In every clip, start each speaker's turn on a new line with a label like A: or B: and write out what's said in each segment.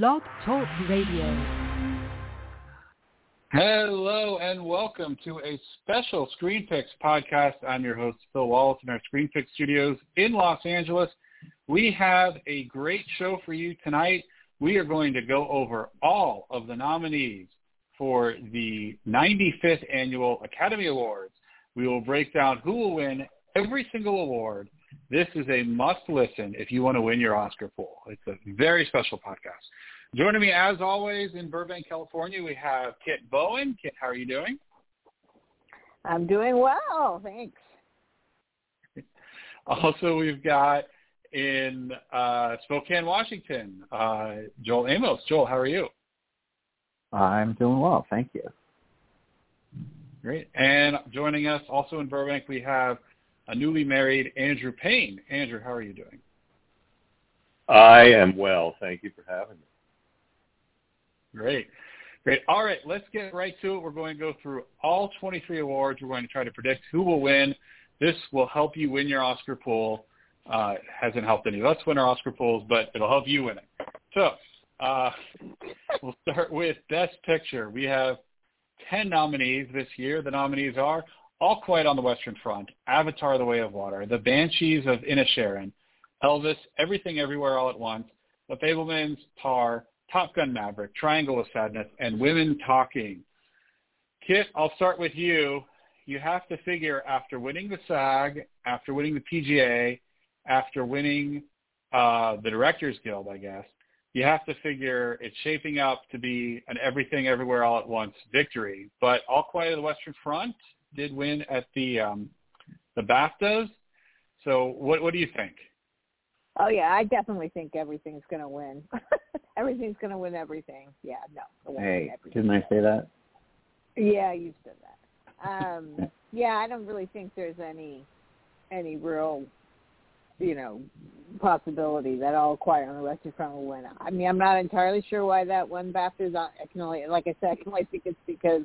A: Blog Talk Radio.
B: Hello and welcome to a special ScreenPicks podcast. I'm your host, Phil Wallace in our ScreenPicks studios in Los Angeles. We have a great show for you tonight. We are going to go over all of the nominees for the 95th Annual Academy Awards. We will break down who will win every single award. This is a must listen if you want to win your Oscar pool. It's a very special podcast. Joining me as always in Burbank, California, we have Kit Bowen. Kit, how are you doing?
C: I'm doing well, thanks.
B: Also, we've got in uh, Spokane, Washington, uh, Joel Amos. Joel, how are you?
D: I'm doing well, thank you.
B: Great. And joining us also in Burbank, we have a newly married Andrew Payne. Andrew, how are you doing?
E: I am well. Thank you for having me.
B: Great. Great. All right, let's get right to it. We're going to go through all 23 awards. We're going to try to predict who will win. This will help you win your Oscar pool. Uh, hasn't helped any of us win our Oscar pools, but it'll help you win it. So uh, we'll start with Best Picture. We have 10 nominees this year. The nominees are All Quiet on the Western Front, Avatar The Way of Water, The Banshees of Inisherin, Elvis, Everything Everywhere All at Once, The Fabelmans, Tar, Top Gun Maverick, Triangle of Sadness, and Women Talking. Kit, I'll start with you. You have to figure after winning the SAG, after winning the PGA, after winning uh, the Directors Guild, I guess, you have to figure it's shaping up to be an everything everywhere all at once victory. But All Quiet on the Western Front did win at the um, the BAFTAs. So what what do you think?
C: Oh yeah, I definitely think everything's going to win. everything's going to win everything. Yeah, no.
D: Hey, didn't I say that?
C: Yeah, you said that. Um, yeah, I don't really think there's any any real, you know, possibility that All Quiet on the Western Front will win. I mean, I'm not entirely sure why that one BAFTA I can only, like I said, I can only think it's because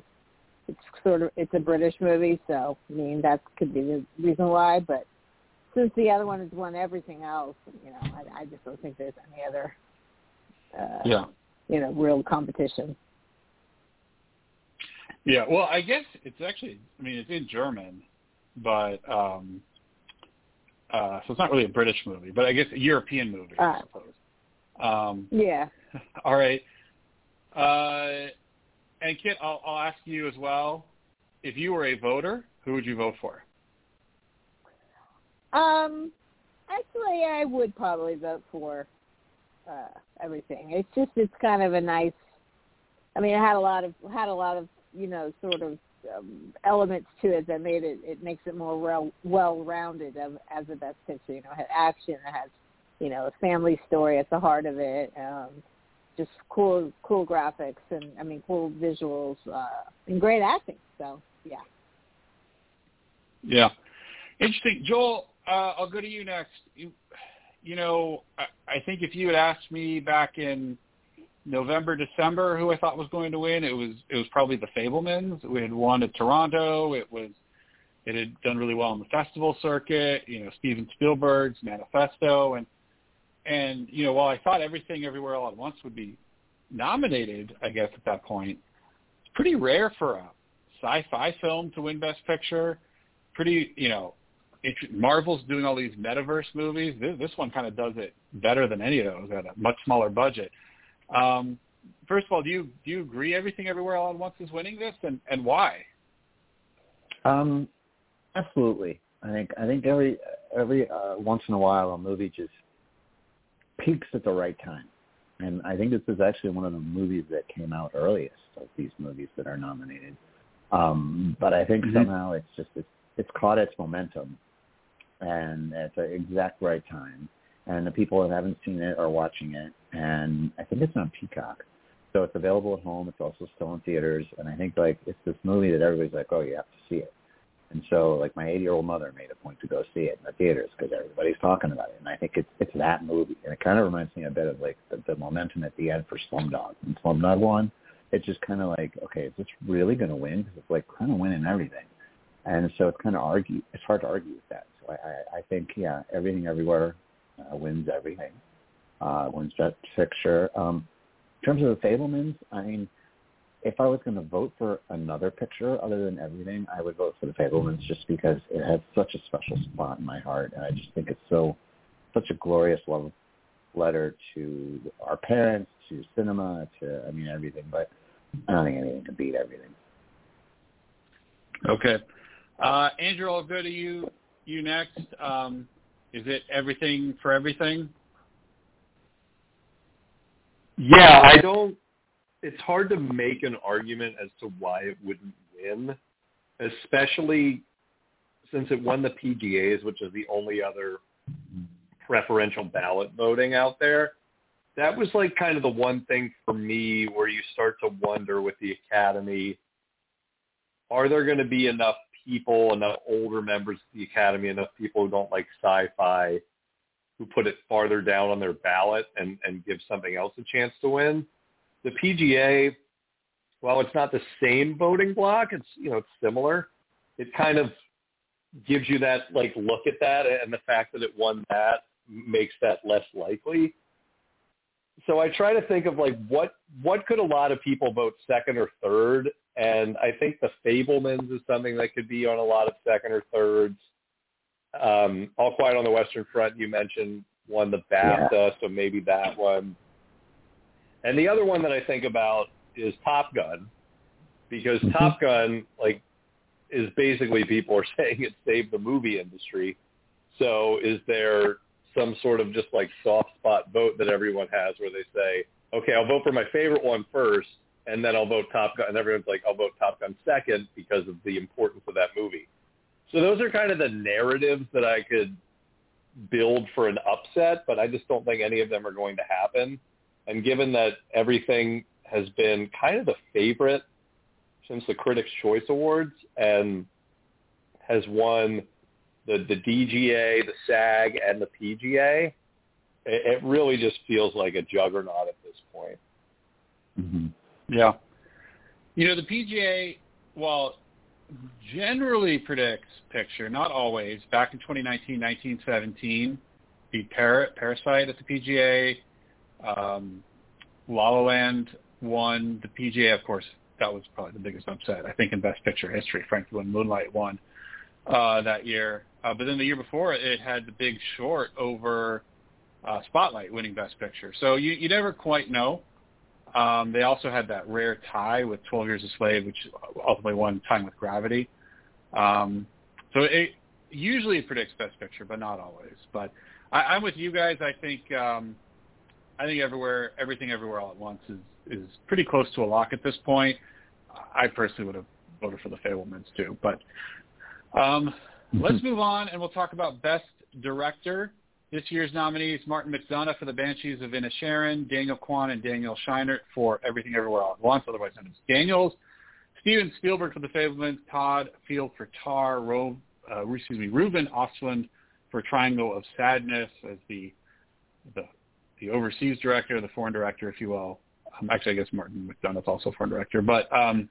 C: it's sort of it's a British movie, so I mean that could be the reason why. But since the other one has won everything else, you know, I, I just don't think there's any other, uh,
B: yeah,
C: you know, real competition.
B: Yeah, well, I guess it's actually, I mean, it's in German, but um uh so it's not really a British movie, but I guess a European movie, uh, I suppose. Um
C: Yeah.
B: All right. Uh and Kit, I'll, I'll ask you as well. If you were a voter, who would you vote for?
C: Um, actually, I would probably vote for uh, everything. It's just it's kind of a nice. I mean, it had a lot of had a lot of you know sort of um, elements to it that made it it makes it more well well rounded as, as a best picture. You know, it had action, it has you know a family story at the heart of it. Um, just cool cool graphics and I mean cool visuals uh, and great acting. So yeah.
B: Yeah. Interesting, Joel. Uh, I'll go to you next. You, you know, I, I think if you had asked me back in November, December, who I thought was going to win, it was it was probably the Fabelmans. We had won at Toronto. It was it had done really well on the festival circuit. You know, Steven Spielberg's Manifesto, and and you know, while I thought everything everywhere all at once would be nominated, I guess at that point, it's pretty rare for a sci-fi film to win Best Picture. Pretty, you know, Marvel's doing all these metaverse movies. This, this one kind of does it better than any of those at a much smaller budget. Um, first of all, do you do you agree everything everywhere all at once is winning this, and and why?
D: Um, absolutely. I think I think every every uh, once in a while a movie just peaks at the right time, and I think this is actually one of the movies that came out earliest of these movies that are nominated. Um, but I think mm-hmm. somehow it's just it's, it's caught its momentum and at the exact right time. And the people that haven't seen it are watching it, and I think it's on Peacock, so it's available at home. It's also still in theaters, and I think like it's this movie that everybody's like, oh, you have to see it. And so, like my 80-year-old mother made a point to go see it in the theaters because everybody's talking about it, and think it's it's that movie, and it kind of reminds me a bit of like the, the momentum at the end for Slumdog. And Slumdog won. It's just kind of like, okay, is this really going to win? Because it's like kind of winning everything, and so it's kind of argue. It's hard to argue with that. I, I, I think, yeah, everything everywhere uh, wins everything. Uh, wins Best Picture. Um, in terms of the Fabelmans, I mean, if I was going to vote for another picture other than everything, I would vote for the Fabelmans just because it has such a special spot in my heart, and I just think it's so such a glorious love letter to our parents, to cinema, to I mean everything. But I don't think anything can beat everything.
B: Okay, uh, Andrew, I'll go to you. You next. Um, is it everything for everything?
E: Yeah, I don't. It's hard to make an argument as to why it wouldn't win, especially since it won the PGAs, which is the only other preferential ballot voting out there. That was like kind of the one thing for me where you start to wonder with the Academy, are there going to be enough people, enough older members of the Academy, enough people who don't like sci-fi who put it farther down on their ballot and, and give something else a chance to win. The PGA, while it's not the same voting block, it's you know it's similar. It kind of gives you that like look at that, and the fact that it won that makes that less likely. So I try to think of like what what could a lot of people vote second or third, and I think the Fabelmans is something that could be on a lot of second or thirds. Um, All Quiet on the Western Front, you mentioned won the BAFTA, yeah. so maybe that one. And the other one that I think about is Top Gun, because mm-hmm. Top Gun, like, is basically people are saying it saved the movie industry. So is there some sort of just like soft spot vote that everyone has where they say, okay, I'll vote for my favorite one first, and then I'll vote Top Gun, and everyone's like, I'll vote Top Gun second because of the importance of that movie. So those are kind of the narratives that I could build for an upset, but I just don't think any of them are going to happen. And given that everything has been kind of the favorite since the Critics' Choice Awards and has won the, the DGA, the SAG, and the PGA, it, it really just feels like a juggernaut at this point.
B: Mm-hmm. Yeah. You know, the PGA, while generally predicts picture, not always. Back in 2019, 1917, beat Parrot, Parasite at the PGA. Um, La La Land won the PGA, of course. That was probably the biggest upset, I think, in Best Picture history, frankly, when Moonlight won uh, that year. Uh, but then the year before, it had the Big Short over uh, Spotlight winning Best Picture. So you, you never quite know. Um, they also had that rare tie with 12 Years a Slave, which ultimately won Time with Gravity. Um, so it usually predicts Best Picture, but not always. But I, I'm with you guys. I think um, I think everywhere, everything, everywhere, all at once is is pretty close to a lock at this point. I personally would have voted for the Fabelmans too. But um, let's move on, and we'll talk about Best Director. This year's nominees, Martin McDonagh for The Banshees of Inisherin, Daniel Kwan and Daniel Scheinert for Everything Everywhere All at Once, otherwise known as Daniels, Steven Spielberg for The Fabelmans, Todd Field for Tar, Ro, uh, excuse me, Ruben Ostlund for Triangle of Sadness as the, the the overseas director, the foreign director, if you will. Um, actually, I guess Martin McDonagh is also foreign director. But um,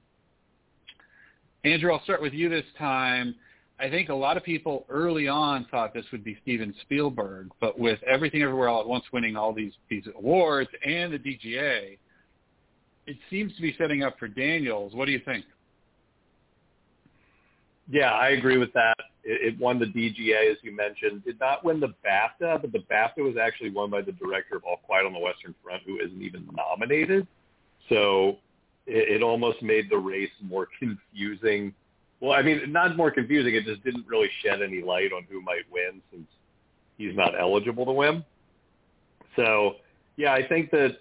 B: Andrew, I'll start with you this time. I think a lot of people early on thought this would be Steven Spielberg, but with Everything Everywhere All at Once winning all these these awards and the DGA, it seems to be setting up for Daniels. What do you think?
E: Yeah, I agree with that. It, it won the DGA, as you mentioned. Did not win the BAFTA, but the BAFTA was actually won by the director of All Quiet on the Western Front, who isn't even nominated. So it, it almost made the race more confusing well, I mean, not more confusing. It just didn't really shed any light on who might win since he's not eligible to win. So, yeah, I think that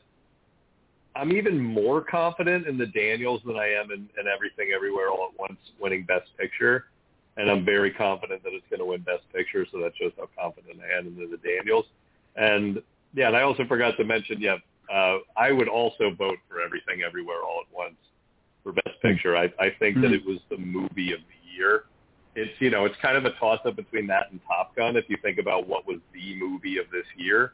E: I'm even more confident in the Daniels than I am in, in Everything Everywhere All at Once winning Best Picture. And I'm very confident that it's going to win Best Picture, so that shows how confident I am in the Daniels. And, yeah, and I also forgot to mention, yeah, uh, I would also vote for Everything Everywhere All at Once for Best Picture. I, I think mm-hmm. that it was the movie of the year. It's you know it's kind of a toss up between that and Top Gun if you think about what was the movie of this year.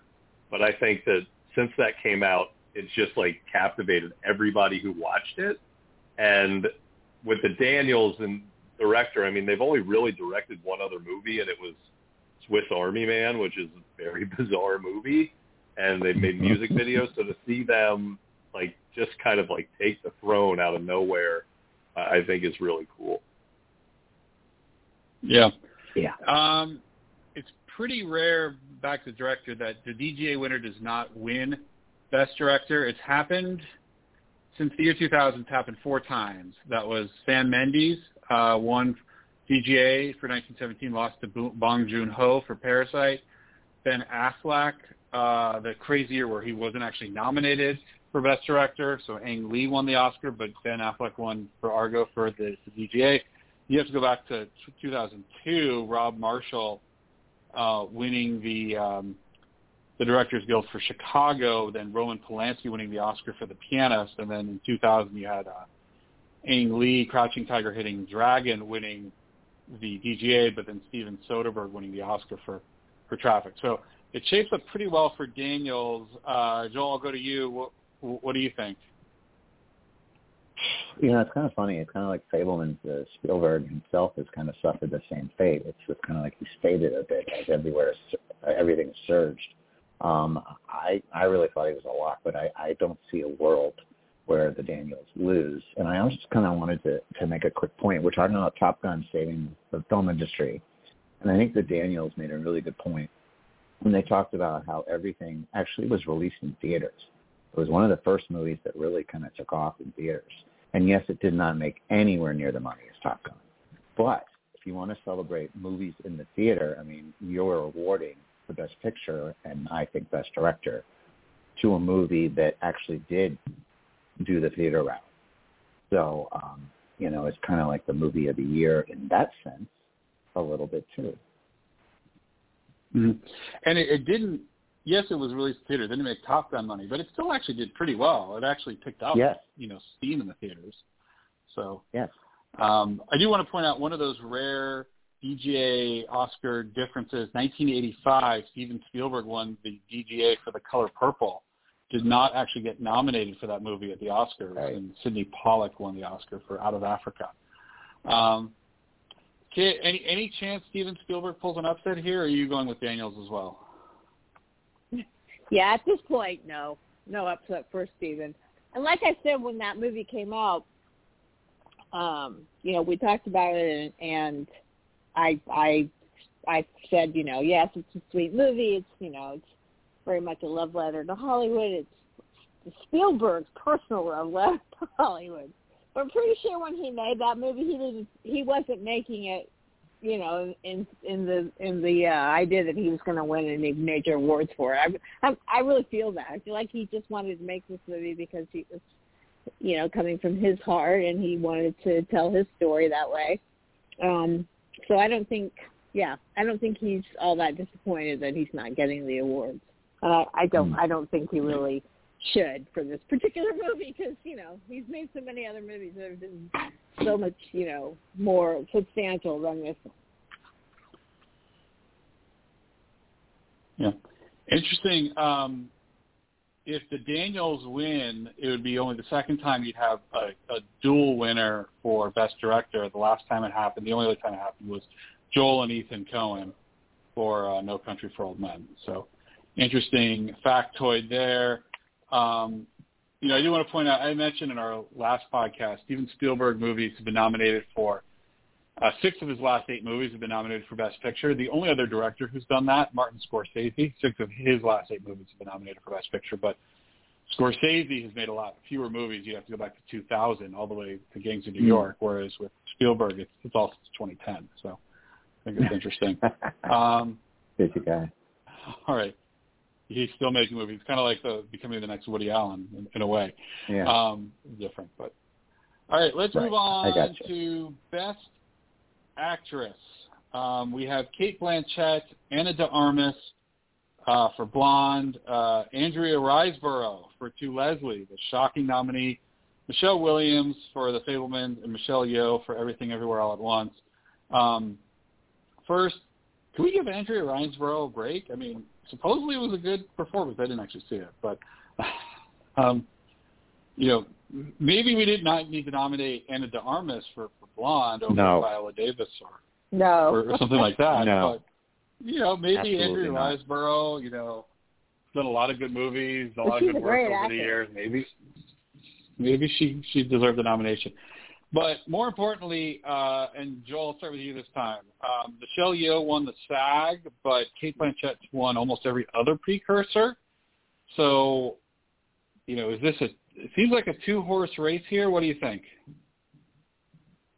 E: But I think that since that came out, it's just like captivated everybody who watched it. And with the Daniels and director, I mean they've only really directed one other movie, and it was Swiss Army Man, which is a very bizarre movie. And they've made music videos, so to see them like just kind of like take the throne out of nowhere, uh, I think is really cool.
B: Yeah.
D: Yeah.
B: Um, it's pretty rare back to director that the DGA winner does not win Best Director. It's happened since the year 2000. It's happened four times. That was Sam Mendes uh, won DGA for 1917, lost to Bong Joon-ho for Parasite. Ben Affleck, uh, the crazy year where he wasn't actually nominated for Best Director. So Ang Lee won the Oscar, but Ben Affleck won for Argo for the, the DGA. You have to go back to 2002, Rob Marshall uh, winning the um, the Directors Guild for Chicago, then Roman Polanski winning the Oscar for The Pianist, and then in 2000 you had uh, Ang Lee, Crouching Tiger, Hidden Dragon winning the DGA, but then Steven Soderbergh winning the Oscar for for Traffic. So it shapes up pretty well for Daniels. Uh, Joel, I'll go to you. What, what do you think?
D: You know, it's kind of funny. It's kind of like Fabelman's uh, Spielberg himself has kind of suffered the same fate. It's just kind of like he faded a bit as everywhere, everything surged. Um, I I really thought he was a lock, but I I don't see a world where the Daniels lose. And I also just kind of wanted to to make a quick point. We're talking about Top Gun saving the film industry, and I think the Daniels made a really good point when they talked about how everything actually was released in theaters. It was one of the first movies that really kind of took off in theaters. And yes, it did not make anywhere near the money as Top Gun. But if you want to celebrate movies in the theater, I mean, you're awarding the Best Picture and I think Best Director to a movie that actually did do the theater route. So, um, you know, it's kind of like the movie of the year in that sense, a little bit too.
B: Mm-hmm. And it, it didn't. Yes, it was released in theater. It didn't make Top Gun money, but it still actually did pretty well. It actually picked up,
D: yes.
B: you know, steam in the theaters. So
D: yes,
B: um, I do want to point out one of those rare DGA Oscar differences. 1985, Steven Spielberg won the DGA for The Color Purple. Did not actually get nominated for that movie at the Oscars,
D: right.
B: and Sydney Pollack won the Oscar for Out of Africa. Um, any any chance Steven Spielberg pulls an upset here, or are you going with Daniels as well?
C: Yeah, at this point, no, no upset for Steven. And like I said when that movie came out, um, you know, we talked about it, and, and I I I said, you know, yes, it's a sweet movie. It's you know, it's very much a love letter to Hollywood. It's Spielberg's personal love letter to Hollywood. But I'm pretty sure when he made that movie, he didn't. He wasn't making it, you know, in in the in the uh, idea that he was going to win any major awards for it. I, I I really feel that. I feel like he just wanted to make this movie because he was, you know, coming from his heart, and he wanted to tell his story that way. Um, so I don't think, yeah, I don't think he's all that disappointed that he's not getting the awards. And I I don't,
D: Mm.
C: I don't think he really should for this particular movie because you know he's made so many other movies that have been so much, you know, more substantial than this.
B: Yeah, interesting. Um, if the Daniels win, it would be only the second time you'd have a, a dual winner for Best Director. The last time it happened, the only other time it happened was Joel and Ethan Coen for uh, No Country for Old Men. So interesting factoid there. Um, you know, I do want to point out, I mentioned in our last podcast, Steven Spielberg movies have been nominated for uh, six of his last eight movies have been nominated for Best Picture. The only other director who's done that, Martin Scorsese, six of his last eight movies have been nominated for Best Picture. But Scorsese has made a lot fewer movies. You have to go back to 2000 all the way to Gangs of New York, whereas with Spielberg, it's, it's all since 2010. So I think it's interesting. um,
D: Busy guy.
B: all right. He's still making movies, kind of like the becoming the next Woody Allen in, in a way.
D: Yeah.
B: Um, different, but all right. Let's
D: Right.
B: move on
D: gotcha.
B: to best actress. Um, we have Cate Blanchett, Ana de Armas uh, for Blonde, uh, Andrea Riseborough for To Leslie, the shocking nominee, Michelle Williams for The Fabelmans, and Michelle Yeoh for Everything Everywhere All at Once. Um, first, can we give Andrea Riseborough a break? I mean, supposedly it was a good performance. I didn't actually see it, but um, you know, maybe we did not need to nominate Ana de Armas for, for Blonde over
D: No.
B: Viola Davis or
C: No,
B: or, or something like that.
D: No.
B: But you know, maybe
D: Absolutely
B: Andrea
D: not.
B: Riseborough, you know, done a lot of good movies, a lot of good work over
C: actor.
B: the years. Maybe maybe she she deserved the nomination. But more importantly, uh, and Joel, I'll start with you this time. Um, Michelle Yeoh won the SAG, but Cate Blanchett won almost every other precursor. So, you know, is this a? It seems like a two-horse race here. What do you think?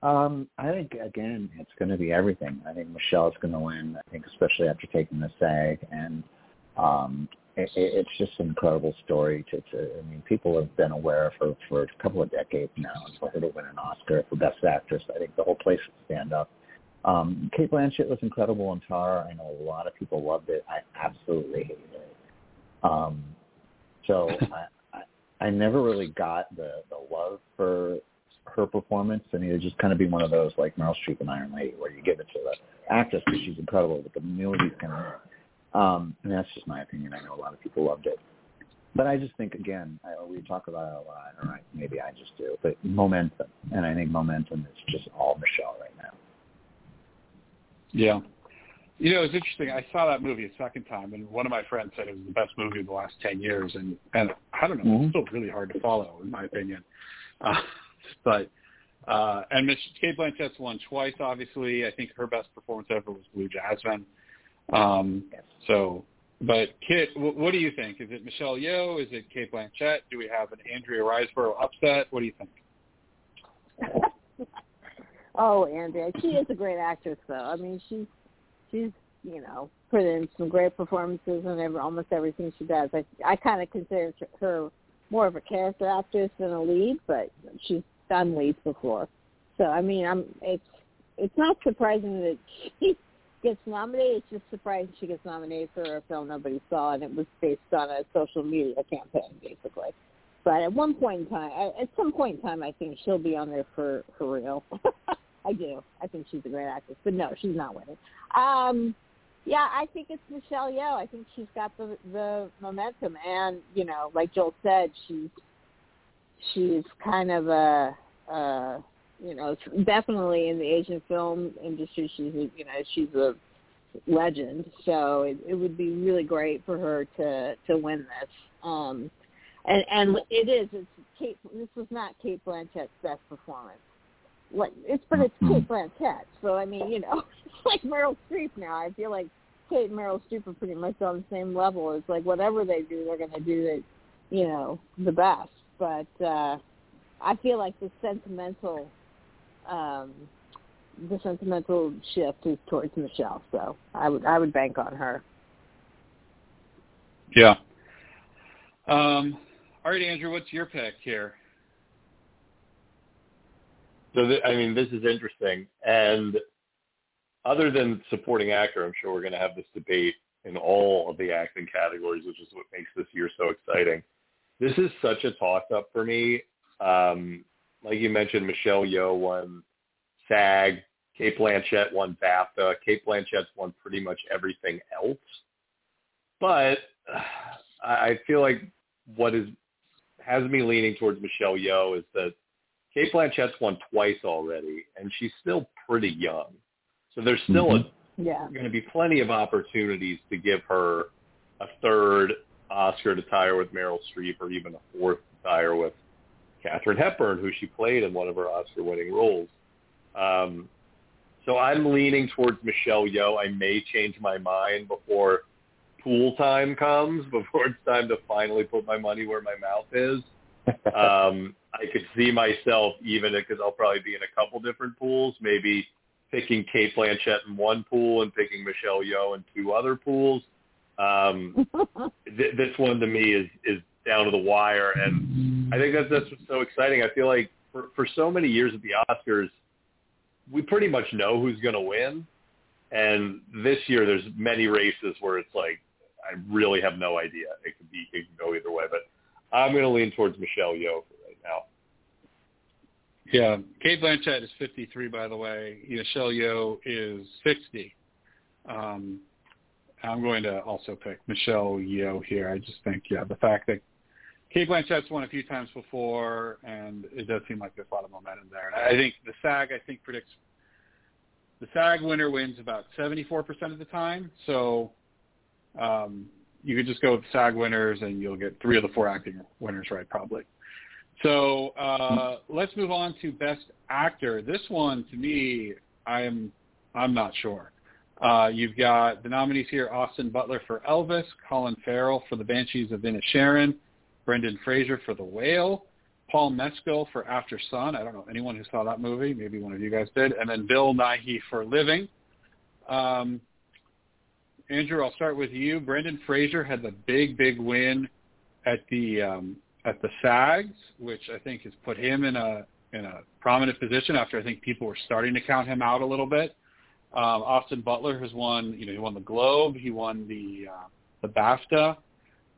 D: Um, I think again, it's going to be everything. I think Michelle's going to win. I think especially after taking the SAG, and um, it, it's just an incredible story. To, to, I mean, people have been aware for for a couple of decades now. And for her to win an Oscar for Best Actress, I think the whole place would stand up. Um, Cate Blanchett was incredible in Tar. I know a lot of people loved it. I absolutely hated it. Um, so I, I I never really got the the love for her performance. I mean, it would just kind of be one of those like Meryl Streep and Iron Lady, where you give it to the actress because she's incredible, but the movie's kind of um, and that's just my opinion. I know a lot of people loved it. But I just think, again, I, we talk about it a lot, or I, maybe I just do, but momentum. And I think momentum is just all Michelle right now.
B: Yeah. You know, it's interesting. I saw that movie a second time, and one of my friends said it was the best movie of the last 10 years. And, and I don't know, mm-hmm. it's still really hard to follow, in my opinion. Uh, but uh, and Miss Cate Blanchett's won twice. Obviously, I think her best performance ever was Blue Jasmine. Um, so, but Kit, what do you think? Is it Michelle Yeoh? Is it Cate Blanchett? Do we have an Andrea Riseborough upset? What do you think?
C: oh, Andrea, she is a great actress, though. I mean, she's she's you know put in some great performances in every, almost everything she does. I I kind of consider her more of a character actress than a lead, but she's done leads before. So I mean, I'm it's it's not surprising that she gets nominated. It's just surprising she gets nominated for a film nobody saw, and it was based on a social media campaign, basically. But at one point in time, at some point in time, I think she'll be on there for for real. I do. I think she's a great actress, but no, she's not winning. Um, yeah, I think it's Michelle Yeoh. I think she's got the the momentum, and you know, like Joel said, she's she's kind of a, a you know, definitely in the Asian film industry, she's a, you know she's a legend. So it, it would be really great for her to to win this. Um, and and it is. It's Cate. This was not Cate Blanchett's best performance. Like it's, but it's mm-hmm. Blanchett. So I mean, you know, it's like Meryl Streep now. I feel like Cate and Meryl Streep are pretty much on the same level. It's like whatever they do, they're going to do it, you know, the best. But uh, I feel like the sentimental, um, the sentimental shift is towards Michelle. So I would I would bank on her.
B: Yeah. Um, all right, Andrew, what's your pick here?
E: So, th- I mean, this is interesting. And other than supporting actor, I'm sure we're going to have this debate in all of the acting categories, which is what makes this year so exciting. This is such a toss-up for me. Um, like you mentioned, Michelle Yeoh won SAG. Cate Blanchett won BAFTA. Cate Blanchett's won pretty much everything else. But uh, I feel like what is has me leaning towards Michelle Yeoh is that Cate Blanchett's won twice already, and she's still pretty young. So there's still
C: mm-hmm. a,
E: yeah. going to be plenty of opportunities to give her a third Oscar to tie her with Meryl Streep, or even a fourth to tie her with Katharine Hepburn, who she played in one of her Oscar-winning roles. Um, so I'm leaning towards Michelle Yeoh. I may change my mind before pool time comes, before it's time to finally put my money where my mouth is. um, I could see myself even because I'll probably be in a couple different pools, maybe picking Cate Blanchett in one pool and picking Michelle Yeoh in two other pools. Um, th- this one to me is is down to the wire, and I think that's that's what's so exciting. I feel like for for so many years at the Oscars, we pretty much know who's going to win, and this year there's many races where it's like I really have no idea. It could be it could go either way, but I'm going to lean towards Michelle Yeoh right now.
B: Yeah, Cate Blanchett is 53, by the way. Michelle Yeoh is 60. Um, I'm going to also pick Michelle Yeoh here. I just think, yeah, the fact that Cate Blanchett's won a few times before, and it does seem like there's a lot of momentum there. And I think the SAG, I think, predicts the SAG winner wins about 74% of the time. So um, you could just go with SAG winners, and you'll get three of the four acting winners right, probably. So uh, let's move on to Best Actor. This one, to me, I'm I'm not sure. Uh, you've got the nominees here: Austin Butler for Elvis, Colin Farrell for The Banshees of Inisherin, Brendan Fraser for The Whale, Paul Mescal for After Sun. I don't know anyone who saw that movie. Maybe one of you guys did. And then Bill Nighy for Living. Um, Andrew, I'll start with you. Brendan Fraser had the big, big win at the um, at the SAGs, which I think has put him in a in a prominent position after I think people were starting to count him out a little bit. Um, Austin Butler has won, you know, he won the Globe, he won the uh, the BAFTA.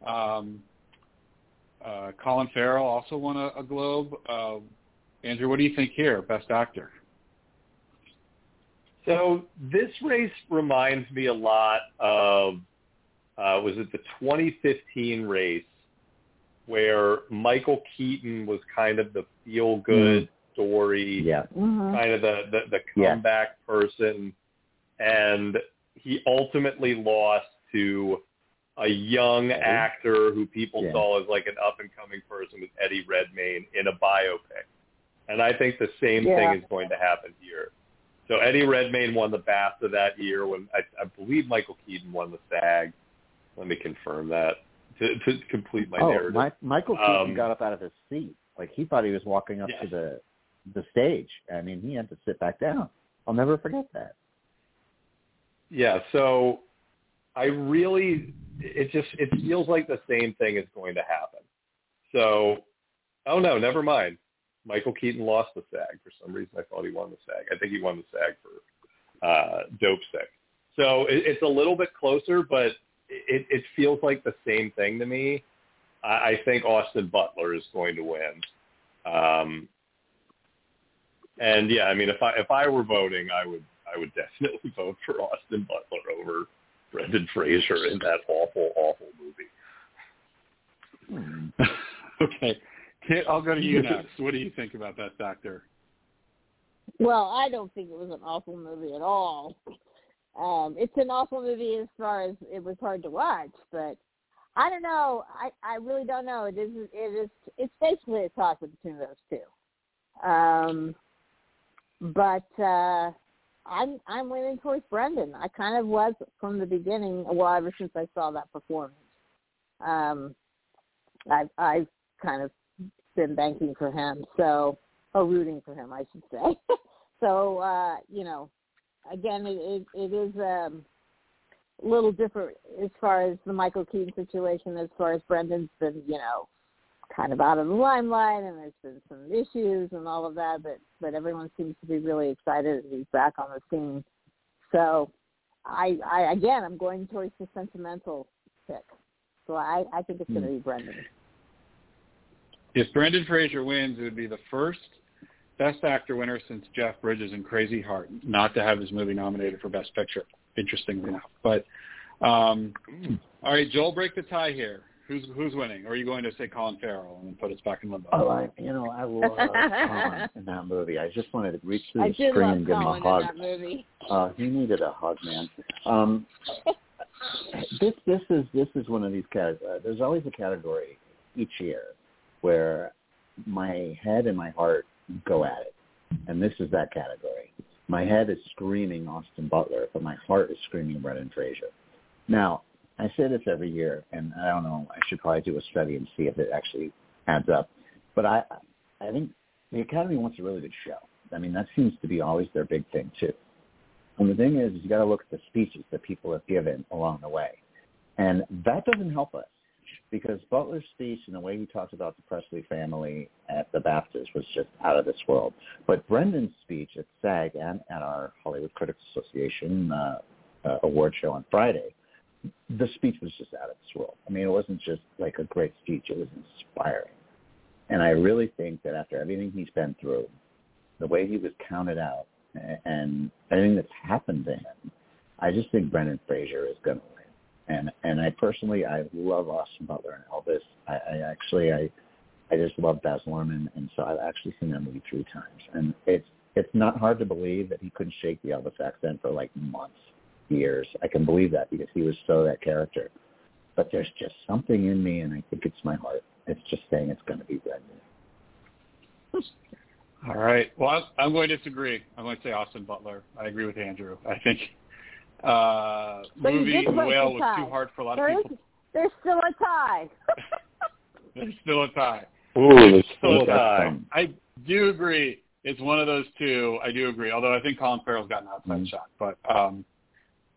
B: Um, uh, Colin Farrell also won a, a Globe. Uh, Andrew, what do you think here, Best Actor?
E: So this race reminds me a lot of uh, was it the 2015 race where Michael Keaton was kind of the feel good mm. story,
D: yeah.
C: Mm-hmm.
E: kind of the the, the comeback yeah. person, and he ultimately lost to a young actor who people yeah. saw as like an up and coming person with Eddie Redmayne in a biopic. And I think the same
C: yeah.
E: thing is going to happen here. So Eddie Redmayne won the BAFTA that year when I, I believe Michael Keaton won the SAG. Let me confirm that to, to complete my
D: oh,
E: narrative.
D: My, Michael Keaton
E: Um,
D: got up out of his seat. Like he thought he was walking up to the the stage. I mean, he had to sit back down. I'll never forget that.
E: Yeah, so I really, it just, it feels like the same thing is going to happen. So, oh no, never mind. Michael Keaton lost the SAG for some reason. I thought he won the SAG. I think he won the SAG for uh, Dope Sick. So it, it's a little bit closer, but it, it feels like the same thing to me. I, I think Austin Butler is going to win. Um, and yeah, I mean, if I if I were voting, I would I would definitely vote for Austin Butler over Brendan Fraser in that awful, awful movie.
B: okay. Kit, I'll go to you next. What do you think about Best Actor?
C: Well, I don't think it was an awful movie at all. Um, it's an awful movie as far as it was hard to watch, but I don't know. I I really don't know. It is it is it's basically a toss up between those two. Um, but uh, I'm I'm leaning towards Brendan. I kind of was from the beginning. Well, ever since I saw that performance, um, I've I've kind of been banking for him. So or rooting for him, I should say. so uh, you know, again, it it, it is um, a little different as far as the Michael Keaton situation. As far as Brendan's been, you know, kind of out of the limelight, and there's been some issues and all of that. But but everyone seems to be really excited that he's back on the scene. So I I again, I'm going towards the sentimental pick. So I I think it's going to be Brendan.
B: If Brendan Fraser wins, it would be the first Best Actor winner since Jeff Bridges in Crazy Heart not to have his movie nominated for Best Picture. Interestingly enough, but um, all right, Joel, break the tie here. Who's who's winning? Or are you going to say Colin Farrell and put us back in limbo?
D: Oh, I, you know, I love Colin in that movie. I just wanted to reach through
C: I
D: the screen and give him a
C: Colin
D: hug.
C: in that movie.
D: Uh, he needed a hug, man. Um, this this is this is one of these categories. Uh, there's always a category each year where my head and my heart go at it, and this is that category. My head is screaming Austin Butler, but my heart is screaming Brendan Fraser. Now, I say this every year, and I don't know. I should probably do a study and see if it actually adds up. But I, I think the Academy wants a really good show. I mean, that seems to be always their big thing too. And the thing is, you got to look at the speeches that people have given along the way, and that doesn't help us because Butler's speech and the way he talked about the Presley family at the BAFTAs was just out of this world. But Brendan's speech at SAG and at our Hollywood Critics Association uh, uh, award show on Friday, the speech was just out of this world. I mean, it wasn't just like a great speech; it was inspiring. And I really think that after everything he's been through, the way he was counted out, and everything that's happened to him, I just think Brendan Fraser is going to win. And and I personally, I love Austin Butler and Elvis. I, I actually, I I just love Baz Luhrmann, and so I've actually seen that movie three times, and it's it's not hard to believe that he couldn't shake the Elvis accent for like months, years. I can believe that because he was so that character. But there's just something in me, and I think it's my heart. It's just saying it's going to be Brendan.
B: All right. Well, I'm, I'm going to disagree. I'm going to say Austin Butler. I agree with Andrew. I think uh,
C: But
B: movie
C: did
B: The
C: break
B: Whale was too hard for a lot
C: There
B: of
C: is,
B: people.
C: there's still a tie.
B: There's still a tie.
E: Ooh, there's
B: Still
E: still
B: a
E: a
B: tie.
E: tie.
B: I do agree. It's one of those two. I do agree. Although I think Colin Farrell's got an outside
D: Mhm.
B: shot, but um,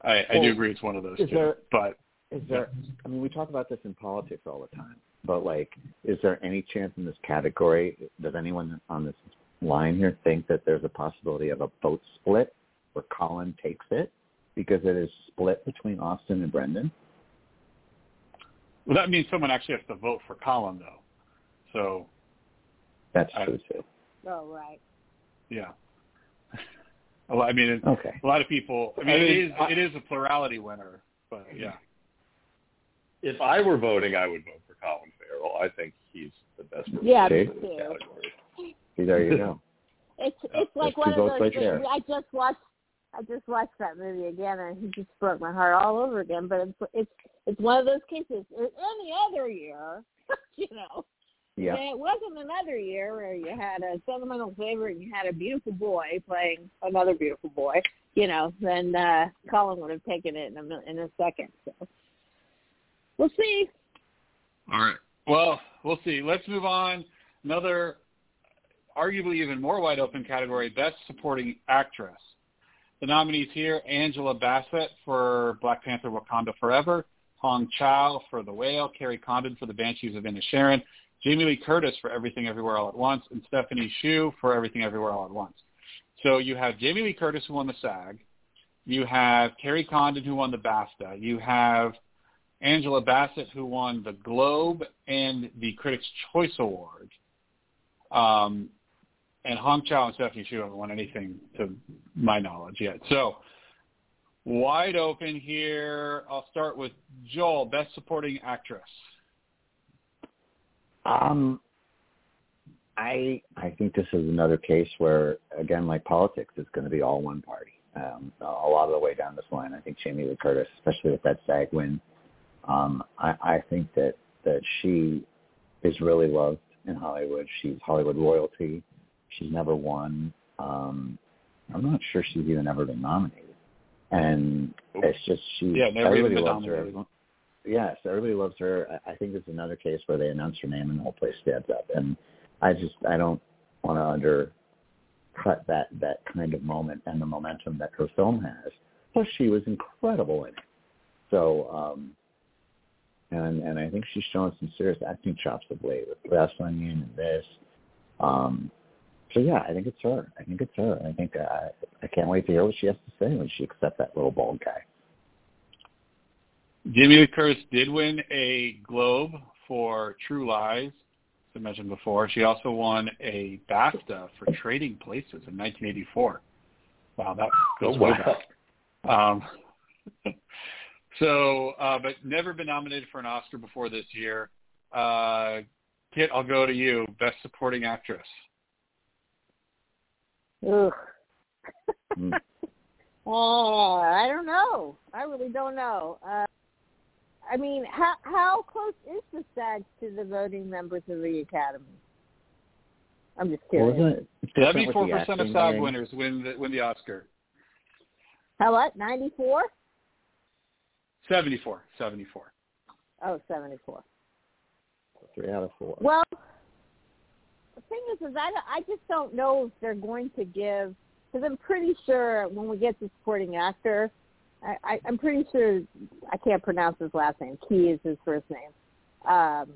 B: I, I do agree it's one of those
D: is
B: two.
D: there-
B: but
D: Is there? I mean, we talk about this in politics all the time, but like, is there any chance in this category? Does anyone on this line here think that there's a possibility of a vote split where Colin takes it because it is split between Austin and Brendan?
B: well, that means someone actually has to vote for Colin, though. So
D: That's
B: I-
D: true too.
C: oh, right.
B: yeah. Well, I mean, it,
D: Okay.
B: a lot of people. I mean,
E: I
B: it
E: mean,
B: is
E: I-
B: it is a plurality winner, but yeah.
E: If I were voting, I would vote for Colin Farrell. I think he's the best
C: Yeah,
D: me
E: performer in this
C: too.
E: category.
D: See, there you go.
C: It's it's like
D: There's
C: one of those
D: right
C: things. I just watched I just watched that movie again, and he just broke my heart all over again. But it's it's it's one of those cases. Any other year, you know,
D: Yeah.
C: and it wasn't another year where you had a sentimental favorite and you had a beautiful boy playing another beautiful boy. You know, then uh, Colin would have taken it in a in a second. So we'll see.
B: All right. Well, we'll see. Let's move on. Another, arguably even more wide open category: Best Supporting Actress. The nominees here: Angela Bassett for Black Panther: Wakanda Forever, Hong Chau for The Whale, Kerry Condon for The Banshees of Inisherin, Jamie Lee Curtis for Everything Everywhere All at Once, and Stephanie Hsu for Everything Everywhere All at Once. So you have Jamie Lee Curtis who won the SAG. You have Kerry Condon who won the BAFTA. You have Angela Bassett, who won the Globe and the Critics' Choice Award. Um, and Hong Chau and Stephanie Hsu haven't won anything to my knowledge yet. So wide open here. I'll start with Joel, Best Supporting Actress.
D: Um, I I think this is another case where, again, like politics, it's going to be all one party. Um, a lot of the way down this line, I think Jamie Lee Curtis, especially with that SAG win, um, I, I think that that she is really loved in Hollywood. She's Hollywood royalty. She's never won. Um, I'm not sure she's even ever been nominated. And it's just she.
B: Yeah, never
D: everybody loves her. Everyone- Yes, everybody loves her. I I think it's another case where they announce her name and the whole place stands up. And I just I don't want to undercut that that kind of moment and the momentum that her film has. Plus, she was incredible in it. So, um, and and I think she's showing some serious acting chops of late with Glass Onion and this. Um, so yeah, I think it's her. I think it's her. I think uh, I can't wait to hear what she has to say when she accepts that little bald guy.
B: Jamie Lee Curtis did win a Globe for True Lies, as I mentioned before. She also won a BAFTA for Trading Places in 1984. Wow, that goes
E: Oh,
B: way back. Um, so, uh, but never been nominated for an Oscar before this year. Uh, Kit, I'll go to you. Best Supporting Actress.
C: Ugh.
D: Mm.
C: Oh, I don't know. I really don't know. Uh, I mean, how how close is the SAG to the voting members of the Academy? I'm just curious.
D: Wasn't it
B: Seventy-four percent of SAG
D: thing?
B: winners win the, win the Oscar.
C: How what? 94?
B: Seventy-four. Seventy-four.
C: Oh, 74.
D: Three out of four.
C: Well, the thing is, is I, I just don't know if they're going to give, because I'm pretty sure when we get to supporting actor, I, I, I'm pretty sure, I can't pronounce his last name, Key is his first name, um,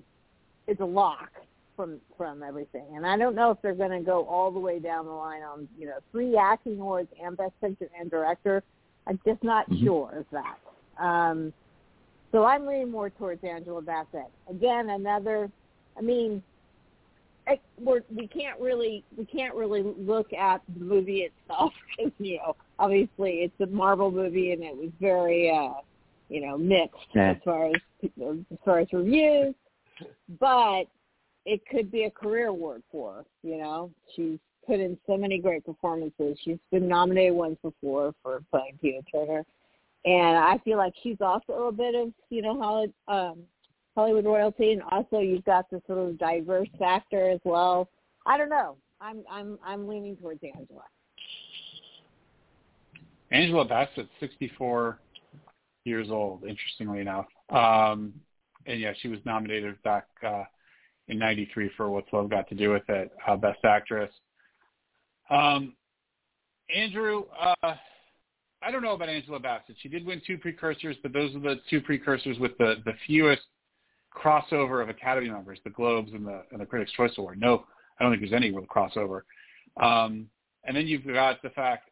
C: it's a lock from from everything. And I don't know if they're going to go all the way down the line on, you know, three acting awards and best picture and director. I'm just not
D: Mhm.
C: sure of that. Um, so I'm leaning more towards Angela Bassett. Again, another. I mean, we're, we can't really we can't really look at the movie itself because you know obviously it's a Marvel movie and it was very uh, you know mixed
D: Yeah.
C: as far as as far as reviews, but it could be a career award for her. You know, she's put in so many great performances. She's been nominated once before for playing Tina Turner and I feel like she's also a bit of you know Hollywood um, Hollywood royalty, and also you've got this sort of diverse factor as well. I don't know. I'm I'm I'm leaning towards Angela.
B: Angela Bassett, 64 years old, interestingly enough. Um, and yeah, she was nominated back uh, in '93 for What's Love Got to Do with It, uh, Best Actress. Um, Andrew, uh, I don't know about Angela Bassett. She did win two precursors, but those are the two precursors with the the fewest crossover of Academy members, the Globes and the and the Critics' Choice Award. No, I don't think there's any real crossover. Um, and then you've got the fact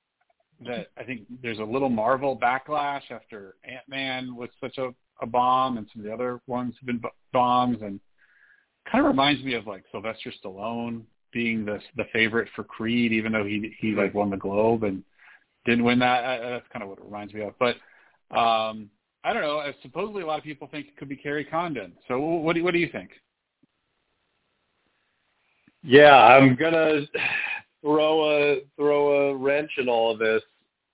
B: that I think there's a little Marvel backlash after Ant Man was such a, a bomb, and some of the other ones have been b- bombs, and kind of reminds me of like Sylvester Stallone being the the favorite for Creed, even though he he like won the Globe and didn't win that. I, that's kind of what it reminds me of. But um, I don't know. Uh, supposedly, a lot of people think it could be Kerry Condon. So what do what do you think?
E: Yeah, I'm gonna throw a throw a wrench in all of this.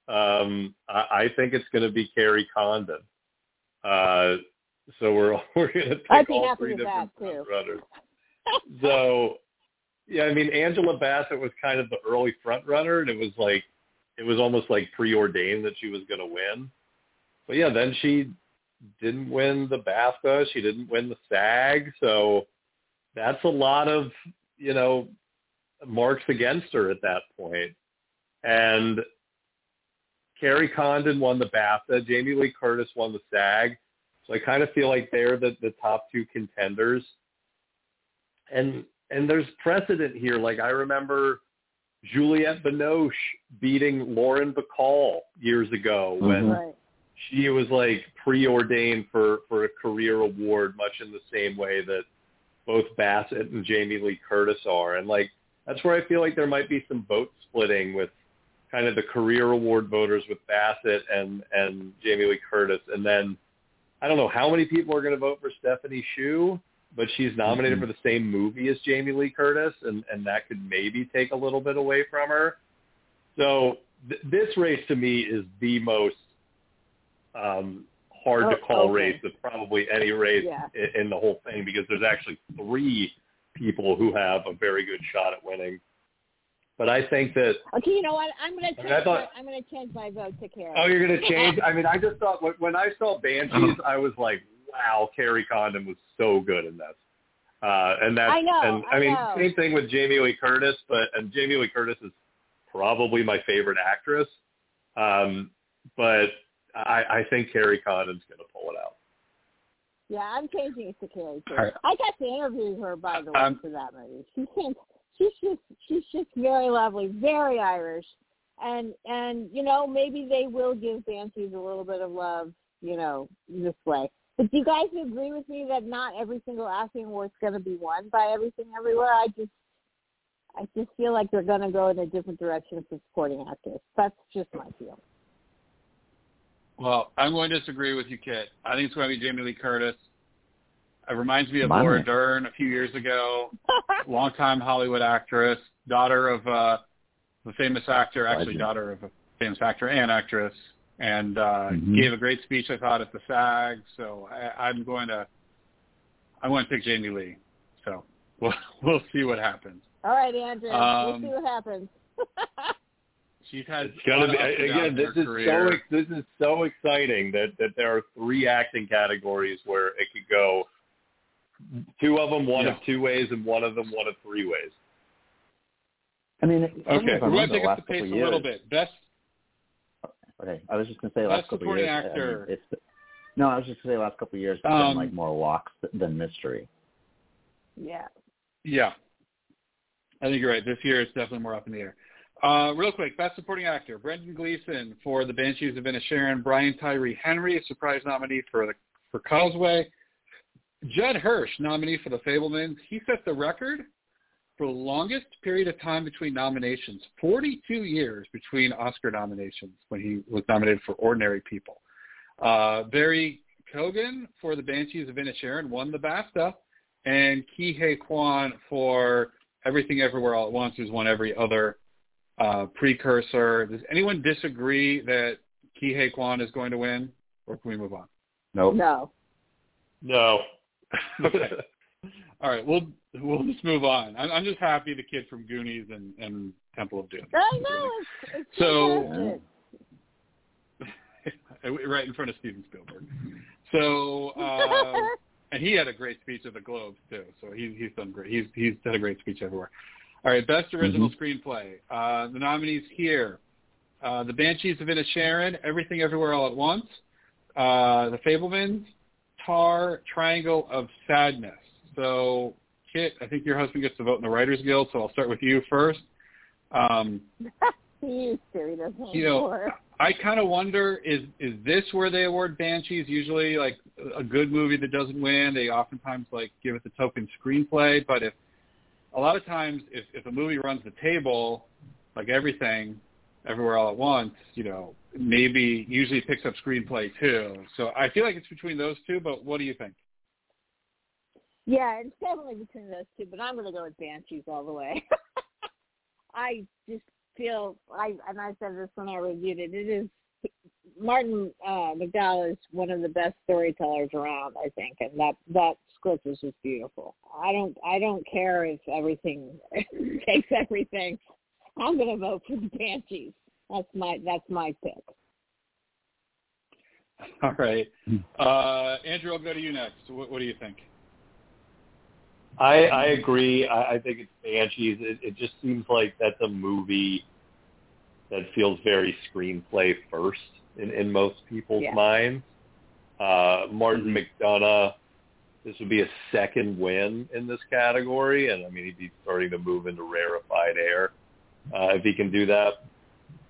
E: Um, I, I think it's going to be Kerry Condon. Uh, so we're we're going to
C: I'd
E: pick
C: be
E: all three different
C: that, too.
E: runners. so yeah, I mean Angela Bassett was kind of the early front runner, and it was like it was almost like preordained that she was going to win. But yeah, then she didn't win the BAFTA. She didn't win the SAG. So that's a lot of you know marks against her at that point. And Kerry Condon won the BAFTA. Jamie Lee Curtis won the SAG. So I kind of feel like they're the, the top two contenders. And and there's precedent here. Like I remember Juliette Binoche beating Lauren Bacall years ago when
D: Mhm.
C: Right.
E: She was like preordained for for a career award, much in the same way that both Bassett and Jamie Lee Curtis are. And like that's where I feel like there might be some vote splitting with kind of the career award voters with Bassett and and Jamie Lee Curtis, and then I don't know how many people are going to vote for Stephanie Hsu, but she's nominated
D: Mhm.
E: for the same movie as Jamie Lee Curtis, and and that could maybe take a little bit away from her. So th- this race to me is the most um, hard to
C: Oh,
E: call
C: okay.
E: race of probably any race
C: Yeah.
E: in, in the whole thing because there's actually three people who have a very good shot at winning. But I think that
C: Okay, you know what? I'm gonna
E: I
C: change.
E: mean, I thought-
C: my, I'm gonna change my vote to Kerry.
E: Oh, you're going to change? I mean, I just thought when- when I saw Banshees, I was like, wow, Kerry Condon was so good in this. Uh, and that's,
C: I know,
E: and
C: I
E: I mean,
C: know.
E: same thing with Jamie Lee Curtis, but, and Jamie Lee Curtis is probably my favorite actress. Um, but I, I think Kerry Condon's going to pull it out.
C: Yeah, I'm changing it to Kerry too.
B: All right.
C: I got to interview her by the way
B: Um,
C: for that movie. She seems she's just she's just very lovely, very Irish, and and you know maybe they will give Banshees a little bit of love, you know, this way. But do you guys agree with me that not every single acting award's going to be won by everything everywhere? I just I just feel like they're going to go in a different direction for supporting actors. That's just my feeling.
B: Well, I'm going to disagree with you, Kit. I think it's going to be Jamie Lee Curtis. It reminds me of
D: My
B: Laura
D: man.
B: Dern a few years ago, longtime Hollywood actress, daughter of uh, a famous actor, actually
D: Legend.
B: daughter of a famous actor and actress, and uh,
D: Mhm.
B: gave a great speech, I thought, at the SAG. So I, I'm going to, I'm going to pick Jamie Lee. So we'll we'll see what happens.
C: All right, Andrew,
B: Um,
C: we'll see what happens.
B: She's had
E: It's gonna be
B: of ups and
E: again. This is so
B: career.
E: ex- this is so exciting that that there are three acting categories where it could go. Two of them one
B: Yeah.
E: of two ways, and one of them one of three ways.
D: I mean,
B: Okay,
D: correct me
B: we're
D: I'm
B: going to take up the pace
D: couple
B: a
D: years,
B: little bit. Best
D: Okay, I was just gonna say the last
B: Best
D: couple
B: supporting
D: years. I mean,
B: actor.
D: it's no, I was just gonna say the last couple of years have
B: Um,
D: been like more walks than mystery.
C: yeah.
B: Yeah. I think you're right. This year it's definitely more up in the air. Uh, real quick, Best Supporting Actor, Brendan Gleeson for The Banshees of Inisherin, Brian Tyree Henry, a surprise nominee for the for Causeway, Judd Hirsch, nominee for The Fabelmans. He set the record for the longest period of time between nominations, 42 years between Oscar nominations when he was nominated for Ordinary People. Uh, Barry Keoghan for The Banshees of Inisherin won the BAFTA, and Ke Huy Quan for Everything Everywhere All at Once, who's won every other uh, precursor. Does anyone disagree that Ke Huy Quan is going to win, or can we move on?
D: Nope.
C: No.
E: No.
B: okay. All right, we'll we'll just move on. I'm, I'm just happy the kid from Goonies and, and Temple of Doom.
C: I know. It's, it's
B: So- right in front of Steven Spielberg. So, uh, and he had a great speech at the Globes too. So he, he's done great. He's he's done a great speech everywhere. All right, best original screenplay. Uh, the nominees here: uh, The Banshees of Inisherin, Everything Everywhere All at Once, uh, The Fabelmans, Tar, Triangle of Sadness. So, Kit, I think your husband gets to vote in the Writers Guild. So I'll start with you first. Um,
C: he used to. He doesn't
B: You know. I kind of wonder is is this where they award Banshees? Usually, like a good movie that doesn't win, they oftentimes like give it the token screenplay. But if a lot of times, if if a movie runs the table, like everything, everywhere all at once, you know, maybe usually picks up screenplay too. So I feel like it's between those two. But what do you think?
C: Yeah, it's definitely between those two, but I'm going to go with Banshees all the way. I just feel I and I said this when I reviewed it. It is Martin uh, McDowell is one of the best storytellers around. I think, and that that script is just beautiful. I don't I don't care if everything takes everything. I'm going to vote for the Banshees. That's my that's my pick.
B: All right, uh, Andrew, I'll go to you next. What, what do you think?
E: I, I agree. I, I think it's Banshees. It, it just seems like that's a movie that feels very screenplay first in, in most people's
C: Yeah.
E: minds. Uh, Martin McDonagh, this would be a second win in this category, and I mean he'd be starting to move into rarefied air uh, if he can do that.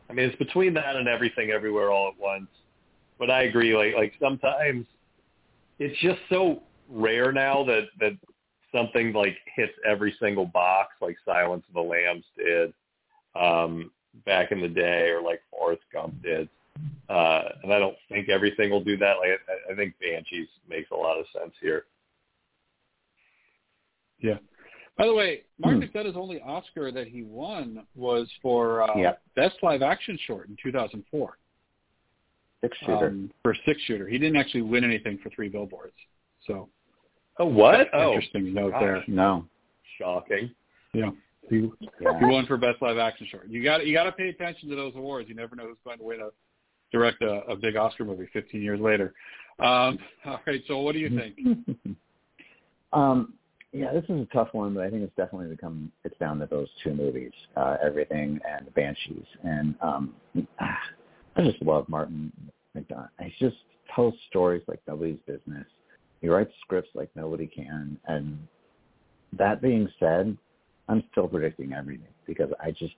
E: I mean it's between that and everything everywhere all at once. But I agree. Like like sometimes it's just so rare now that that something like hits every single box like Silence of the Lambs did um, back in the day, or like Forrest Gump did. Uh, and I don't think everything will do that. Like I, I think Banshees makes a lot of sense here.
B: Yeah. By the way, Martin
D: Hmm.
B: McDonagh's only Oscar that he won was for uh,
D: Yep.
B: Best Live Action Short in 2004
D: Six shooter.
B: um, for Six Shooter. He didn't actually win anything for Three Billboards. So
E: Oh, what? Oh,
B: interesting note
E: gosh.
B: there.
D: no.
E: shocking.
B: Yeah. He,
D: Yeah.
B: he won for Best Live Action Short. You got you got to pay attention to those awards. You never know who's going to win a direct a, a big Oscar movie 15 years later. Um, all right. So what do you think?
D: um, yeah, this is a tough one, but I think it's definitely become it's down to those two movies, uh, Everything and The Banshees. And um, I just love Martin McDonagh. He just tells stories like nobody's business. He writes scripts like nobody can. And that being said, I'm still predicting everything because I just,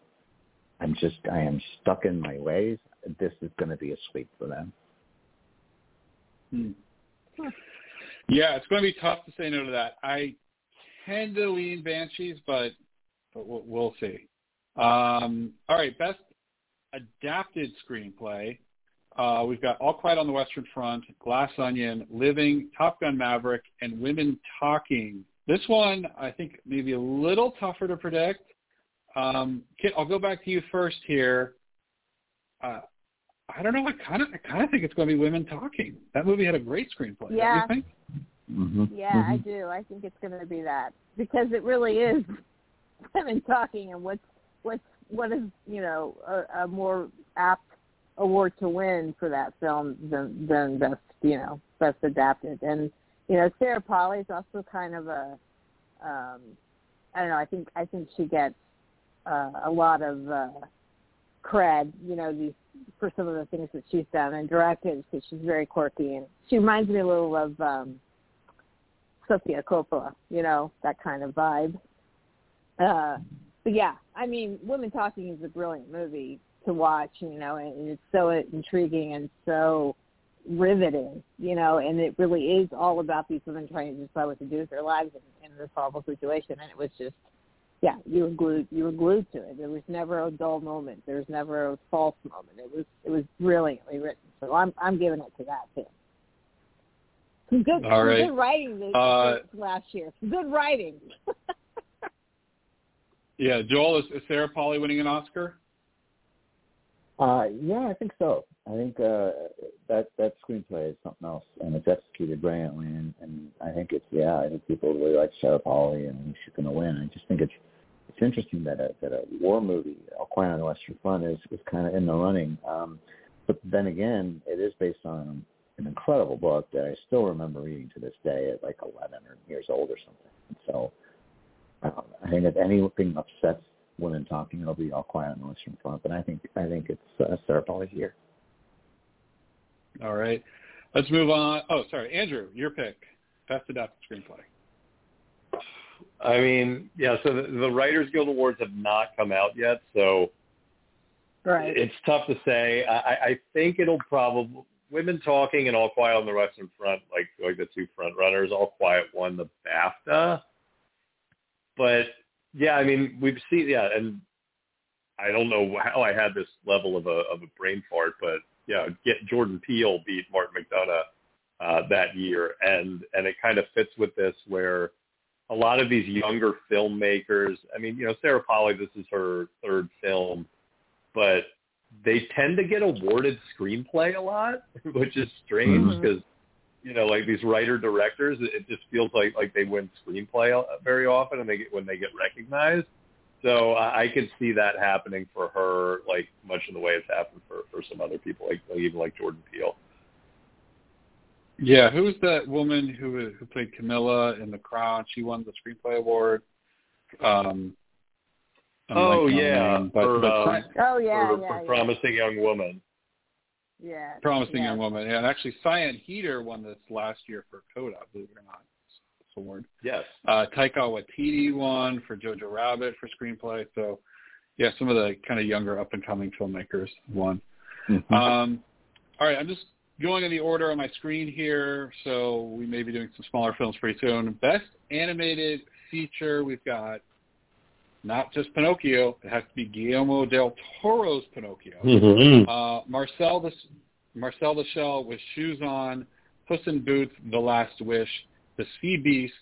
D: I'm just, I am stuck in my ways. This is going to be a sweep for them.
B: Hmm. Yeah, it's going to be tough to say no to that. I tend to lean Banshees, but but we'll, we'll see. Um, all right, best adapted screenplay. Uh, we've got All Quiet on the Western Front, Glass Onion, Living, Top Gun Maverick, and Women Talking. This one, I think, maybe a little tougher to predict. Um, Kit, I'll go back to you first here. Uh, I don't know. I kind of, I kind of think it's going to be Women Talking. That movie had a great screenplay.
C: Yeah.
B: Don't you think?
D: Mm-hmm.
C: Yeah, I do. I think it's going to be that because it really is women talking, and what's what's what is you know a, a more apt award to win for that film than than best you know best adapted, and you know Sarah Polley's also kind of a um I don't know. I think I think she gets uh, a lot of uh, cred, you know, these for some of the things that she's done and directed because she's very quirky and she reminds me a little of um Sophia Coppola, you know, that kind of vibe. Uh, but yeah, I mean, Women Talking is a brilliant movie to watch, you know, and it's so intriguing and so riveting, you know, and it really is all about these women trying to decide what to do with their lives in, in this horrible situation. And it was just, yeah, you were glued, you were glued to it. There was never a dull moment. There was never a false moment. It was, it was brilliantly written. So I'm, I'm giving it to that too. Some good,
B: All
C: some
B: right.
C: good writing this,
B: Uh,
C: this last year. Some good writing.
B: Yeah, Joel is, is Sarah Polley winning an Oscar?
D: Uh, yeah, I think so. I think uh, that that screenplay is something else, and it's executed brilliantly. And, and I think it's yeah, I think people really like Sarah Polley, and I think she's going to win. I just think it's it's interesting that a that a war movie, All Quiet on the Western Front, is is kind of in the running. Um, but then again, it is based on an incredible book that I still remember reading to this day at like 11 or years old or something. And so um, I think if anything upsets women talking, it'll be All Quiet on the Western Front. But I think I think it's uh, Sarah Polley's year.
B: All right. Let's move on. Oh, sorry. Andrew, your pick. Best adapted screenplay.
E: I mean, yeah, so the, the Writers Guild Awards have not come out yet, so
C: Right.
E: it's tough to say. I, I- think it'll probably Women Talking and All Quiet on the Western Front, like like the two front runners. All Quiet won the BAFTA, but yeah, I mean we've seen yeah, and I don't know how I had this level of a of a brain fart, but yeah, get Jordan Peele beat Martin McDonagh uh, that year, and and it kind of fits with this where a lot of these younger filmmakers. I mean, you know, Sarah Polley, this is her third film, but they tend to get awarded screenplay a lot, which is strange because you know, like these writer directors, it it just feels like like they win screenplay uh, very often, and they get when they get recognized. So I I could see that happening for her, like much in the way it's happened for for some other people, like, like even like Jordan Peele.
B: Yeah, who's that woman who who played Camilla in The Crown? She won the screenplay award. Um,
E: Oh,
B: blanking
E: yeah,
B: name, but,
E: for,
B: but
E: um,
C: Oh yeah,
E: for,
C: yeah,
E: for
C: yeah.
E: promising young woman.
C: Yeah.
B: promising
C: yeah.
B: young woman. Yeah, and actually, Sian Heder won this last year for Coda, believe it or not. This award.
E: Yes.
B: Uh, Taika Waititi won for Jojo Rabbit for screenplay. So, yeah, some of the kind of younger up and coming filmmakers won.
D: Mhm.
B: Um, all right, I'm just going in the order on my screen here, so we may be doing some smaller films pretty soon. Best animated feature, we've got not just Pinocchio. It has to be Guillermo del Toro's Pinocchio.
E: Mm-hmm.
B: Uh, Marcel the Marcel the Shell with Shoes On, Puss in Boots, The Last Wish, The Sea Beast,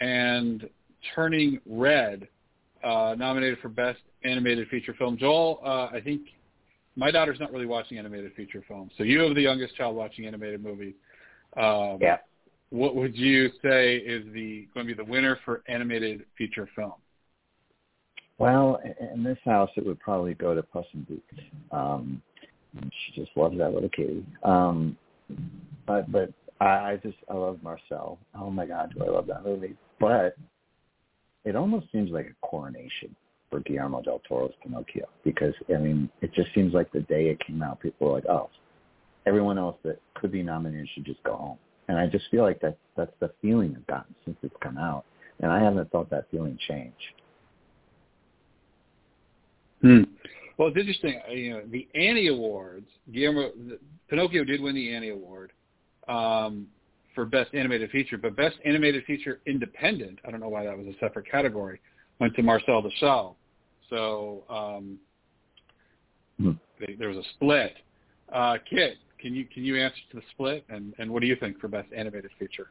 B: and Turning Red, uh, nominated for Best Animated Feature Film. Joel, uh, I think my daughter's not really watching animated feature films, so you have the youngest child watching animated movies. Um,
D: Yeah.
B: What would you say is the going to be the winner for animated feature film?
D: Well, in this house, it would probably go to Puss in Boots. Um, she just loves that little kitty. Um, but but I, I just I love Marcel. Oh my God, do I love that movie? But it almost seems like a coronation for Guillermo del Toro's Pinocchio because I mean it just seems like the day it came out, people were like, oh, everyone else that could be nominated should just go home. And I just feel like that that's the feeling I've gotten since it's come out, and I haven't felt that feeling change.
B: Hmm. Well, it's interesting. uh, You know, the Annie Awards. Guillermo Pinocchio did win the Annie Award um, for Best Animated Feature, but Best Animated Feature Independent. I don't know why that was a separate category. Went to Marcel Shell. So um,
D: Hmm.
B: they, there was a split. Uh, Kit, can you can you answer to the split? And and what do you think for Best Animated Feature?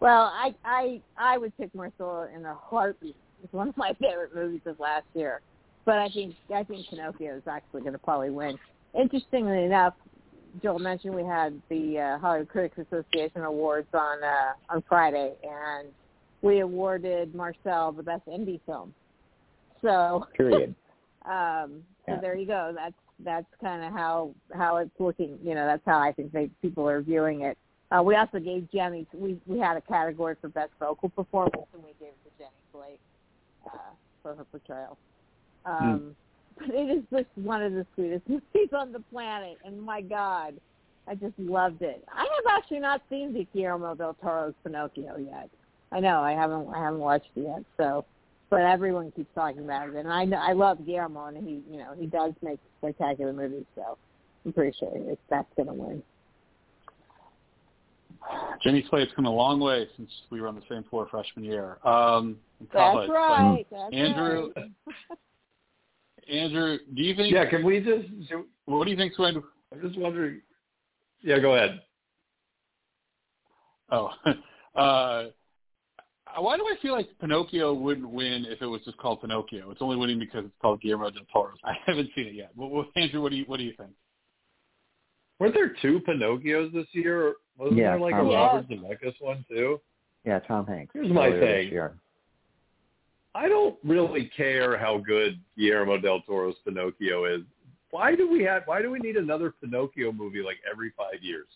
C: Well, I I I would pick Marcel in a heartbeat. It's one of my favorite movies of last year. But I think I think Pinocchio is actually going to probably win. Interestingly enough, Joel mentioned we had the uh, Hollywood Critics Association Awards on uh, on Friday, and we awarded Marcel the best indie film. So
D: Period.
C: um, so
D: Yeah.
C: there you go. That's that's kind of how how it's looking. You know, that's how I think they, people are viewing it. Uh, we also gave Jenny. We we had a category for best vocal performance, and we gave it to Jenny Slate uh, for her portrayal. Um, But it is just one of the sweetest movies on the planet, and my God, I just loved it. I have actually not seen the Guillermo del Toro's Pinocchio yet. I know I haven't I haven't watched it yet, so but everyone keeps talking about it, and I know I love Guillermo, and he you know he does make spectacular movies, so I'm pretty sure it's, that's gonna win.
B: Jenny Slate's come a long way since we were on the same floor freshman year. Um, in
C: That's
B: college. But
C: right. That's
B: Andrew,
C: right.
B: Andrew, do you think?
E: Yeah, can we just? do-
B: What do you think's going to?
E: I'm just wondering. Yeah, go ahead.
B: Oh, uh, why do I feel like Pinocchio wouldn't win if it was just called Pinocchio? It's only winning because it's called Guillermo del Toro's. I haven't seen it yet. Well, well, Andrew, what do you what do you think?
E: Weren't there two Pinocchios this year? Wasn't
D: Yeah,
E: there like
D: Tom
E: a
C: Hanks.
E: Robert Zemeckis one too?
D: Yeah, Tom Hanks.
E: Here's my
D: earlier this
E: thing. I don't really care how good Guillermo del Toro's Pinocchio is. Why do we have? Why do we need another Pinocchio movie like every five years?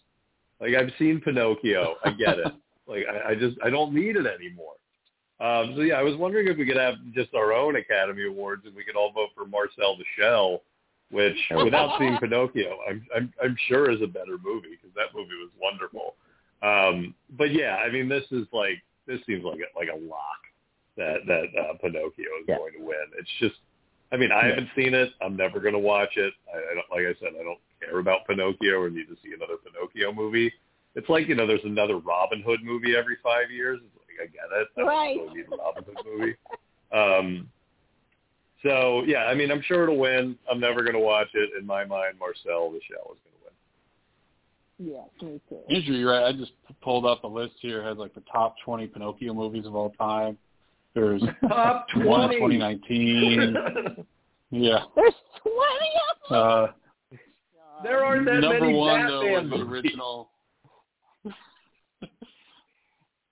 E: Like I've seen Pinocchio, I get it. like I, I just I don't need it anymore. Um, so yeah, I was wondering if we could have just our own Academy Awards and we could all vote for Marcel the Shell, which without seeing Pinocchio, I'm I'm, I'm sure is a better movie because that movie was wonderful. Um, but yeah, I mean this is like this seems like a, like a lock that that uh, Pinocchio is
D: Yeah.
E: going to win. It's just, I mean, I haven't seen it. I'm never going to watch it. I, I don't, like I said, I don't care about Pinocchio or need to see another Pinocchio movie. It's like you know, there's another Robin Hood movie every five years. It's like I get it. I don't
C: Right.
E: really need a Robin Hood movie. Um, so yeah, I mean, I'm sure it'll win. I'm never going to watch it. In my mind, Marcel the Shell is going to win.
C: Yeah, me too.
B: Usually, you're right. I just pulled up a list here. It has like the top 20 Pinocchio movies of all time. There's
E: Top
B: one in
E: 20.
B: 2019. Yeah.
C: There's twenty of them.
B: Uh,
E: there aren't that
B: number
E: many
B: one though
E: Batman
B: was the original.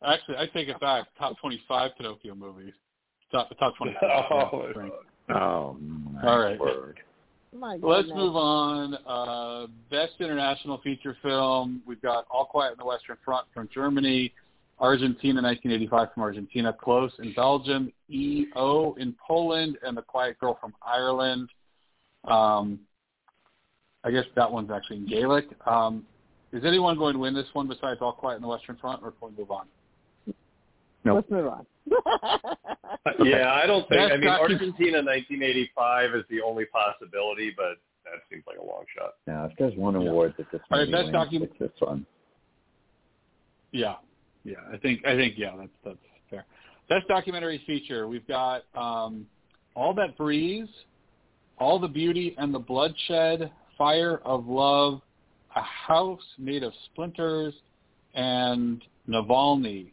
B: Actually, I take it back. Top 25 Pinocchio movies. Top top 25.
E: Oh,
B: Frank.
D: Oh,
B: All right.
D: word.
C: My
B: Let's move on. Uh, best international feature film. We've got All Quiet on the Western Front from Germany, Argentina 1985 from Argentina, Close in Belgium, EO in Poland, and The Quiet Girl from Ireland. Um, I guess that one's actually in Gaelic. Um, is anyone going to win this one besides All Quiet on the Western Front, or can we move on?
D: Nope.
C: Let's move on.
E: Yeah, I don't think.
B: That's
E: I mean,
B: not-
E: Argentina 1985 is the only possibility, but that seems like a long shot.
D: Now, if there's one
B: Yeah.
D: award that this
B: All right,
D: movie
B: best
D: wins,
B: docu-
D: it's this one.
B: Yeah, yeah. I think I think yeah, that's that's fair. Best documentary feature. We've got um, All That Breathes, All the Beauty and the Bloodshed, Fire of Love, A House Made of Splinters, and Navalny.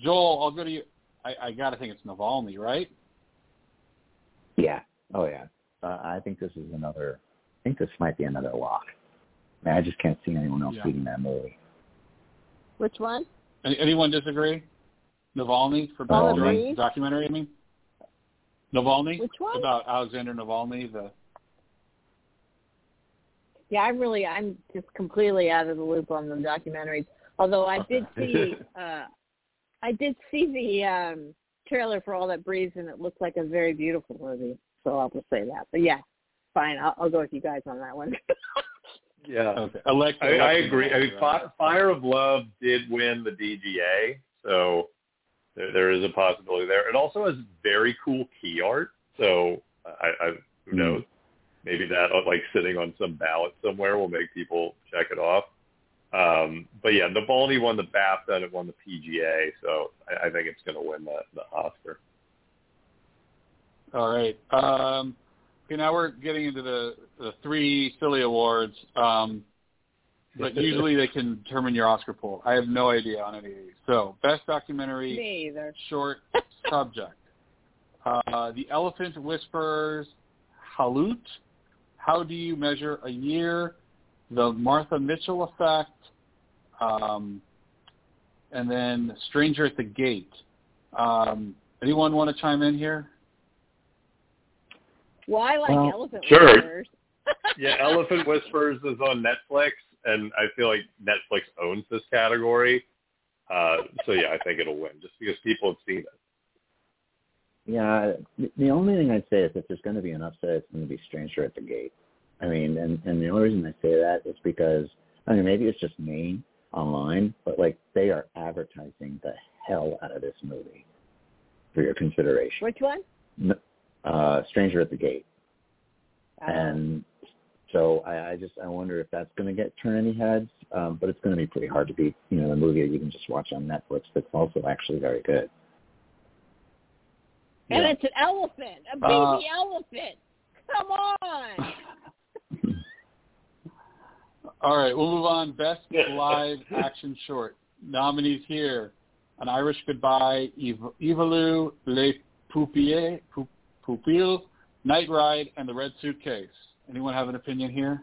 B: Joel, I'll go to you. I, I got to think it's Navalny, right?
D: Yeah. Oh, yeah. Uh, I think this is another. I think this might be another lock. Man, I just can't see anyone else
B: Yeah.
D: beating that movie.
C: Which one?
B: Any, anyone disagree? Navalny for
C: All
B: best
C: the
B: documentary. I mean, Navalny
C: Which one?
B: about Alexander Navalny, the
C: Yeah, I'm really, I'm just completely out of the loop on the documentaries. Although I did see, uh, I did see the um, trailer for All That Breathes, and it looked like a very beautiful movie. So I'll just say that. But yeah, fine. I'll, I'll go with you guys on that one.
E: Yeah,
B: okay. Alexa,
E: I, I agree. I mean,
B: Navalny,
E: Fire of Love did win the DGA, so there, there is a possibility there. It also has very cool key art, so I, I who
D: Hmm.
E: knows? Maybe that like sitting on some ballot somewhere will make people check it off. Um, but yeah, Navalny won the BAFTA and it won the PGA, so I, I think it's going to win the, the Oscar.
B: All right. Um, okay, now we're getting into the, the three silly awards, um, but usually they can determine your Oscar pool. I have no idea on any of these. So, best documentary,
C: Me either.
B: short subject. Uh, the Elephant Whisperers, Haulout, How Do You Measure a Year, The Martha Mitchell Effect, um, and then Stranger at the Gate. Um, anyone want to chime in here?
C: Well, I like
D: Well,
C: Elephant
E: sure.
C: Whisperers.
E: Yeah, Elephant Whispers is on Netflix, and I feel like Netflix owns this category. Uh, so yeah, I think it'll win just because people have seen it.
D: Yeah, the- the only thing I'd say is if there's going to be an upset, it's going to be Stranger at the Gate. I mean, and and the only reason I say that is because I mean maybe it's just me online, but like they are advertising the hell out of this movie for your consideration.
C: Which one?
D: Uh, Stranger at the Gate,
C: Uh,
D: and so I, I just I wonder if that's going to get turn any heads. Um, but it's going to be pretty hard to beat. You know, the movie that you can just watch on Netflix that's also actually very good.
C: and
B: Yeah.
C: it's an elephant, a baby
B: Uh,
C: elephant. Come on.
B: All right, we'll move on. Best live action short. Nominees here. An Irish Goodbye, Ev- Ivalu, Les Poupiers, Pou- Pupil, Night Ride, and The Red Suitcase. Anyone have an opinion here?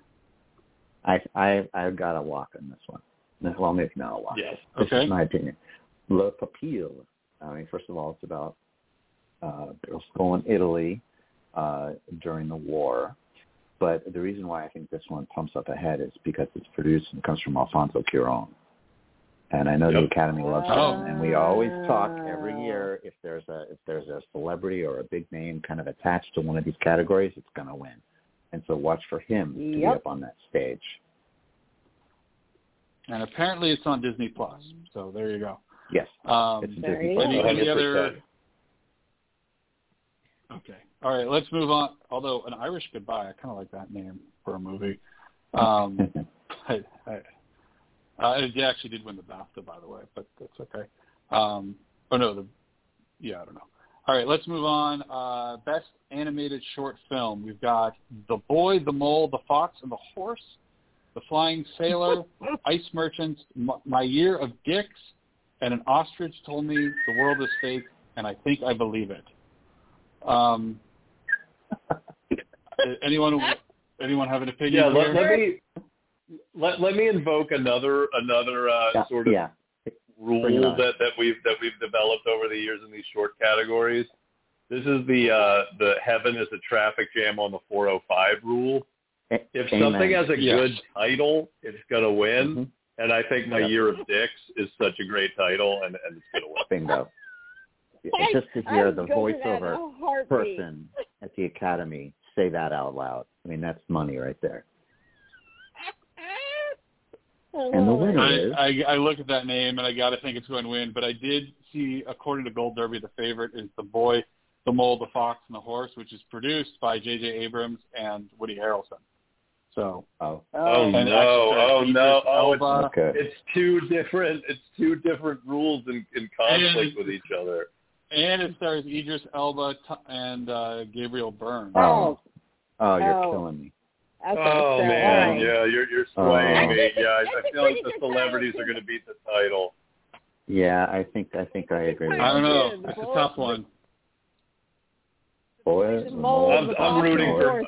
D: I I I've got a walk on this one. Well, maybe not a walk.
E: Yes.
D: This
B: Okay.
D: is my opinion. Le Pupille. I mean, first of all, it's about uh, girls going Italy uh, during the war. But the reason why I think this one pumps up ahead is because it's produced and comes from Alfonso Cuarón. And I know the Academy loves
B: Oh.
D: him, and we always talk every year if there's a if there's a celebrity or a big name kind of attached to one of these categories, it's going to win. And so watch for him to be up on that stage.
B: And apparently it's on Disney Plus. So there you go.
D: Yes,
B: Um,
D: it's Disney Plus.
B: any, any other? Okay. All right. Let's move on. Although an Irish Goodbye, I kind of like that name for a movie. Um, I, I, uh, it actually did win the BAFTA, by the way, but that's okay. Um, oh no, the yeah, I don't know. All right, let's move on. Uh, best animated short film. We've got The Boy, the Mole, the Fox, and the Horse, The Flying Sailor, Ice Merchants, M- My Year of Dicks, and an ostrich told me the world is fake, and I think I believe it. Um, anyone anyone have an opinion
E: Yeah, let, let me let, let me invoke another another uh,
D: yeah,
E: sort of
D: yeah.
E: rule
D: Bring it on.
E: that, that we've that we've developed over the years in these short categories. This is the uh, the heaven is a traffic jam on the 405 rule. If
D: Amen.
E: something has a
B: Yes.
E: good title, it's gonna win.
D: Mhm.
E: And I think My
D: Yeah.
E: Year of Dicks is such a great title, and, and it's gonna win.
D: Bingo.
C: I-
D: Just to hear
C: would
D: the
C: go to that in
D: voiceover person at the Academy say that out loud. I mean, that's money right there. And the winner
B: I,
D: is
B: I, I look at that name and I got to think it's going to win. But I did see, according to Gold Derby, the favorite is the boy, the mole, the fox, and the horse, which is produced by J.J. Abrams and Woody Harrelson. So
D: oh
E: Oh
B: And
E: no! Oh no! Oh, it's,
B: Elba.
D: okay.
E: it's two different. It's two different rules in, in conflict
B: And-
E: with each other.
B: And it stars Idris Elba t- and uh, Gabriel Byrne.
D: Oh, oh, you're
C: Oh.
D: killing me.
C: Okay,
E: Oh
C: so,
E: man,
C: all right.
E: yeah, you're you're
D: Oh.
E: swaying
D: I
E: me. Yeah, I, I feel like the celebrities are going to beat the title.
D: Yeah, I think I think I agree. with
B: I don't know.
C: The
B: It's a tough one.
D: Boy,
C: The
D: the
C: mole,
E: I'm- I'm rooting for-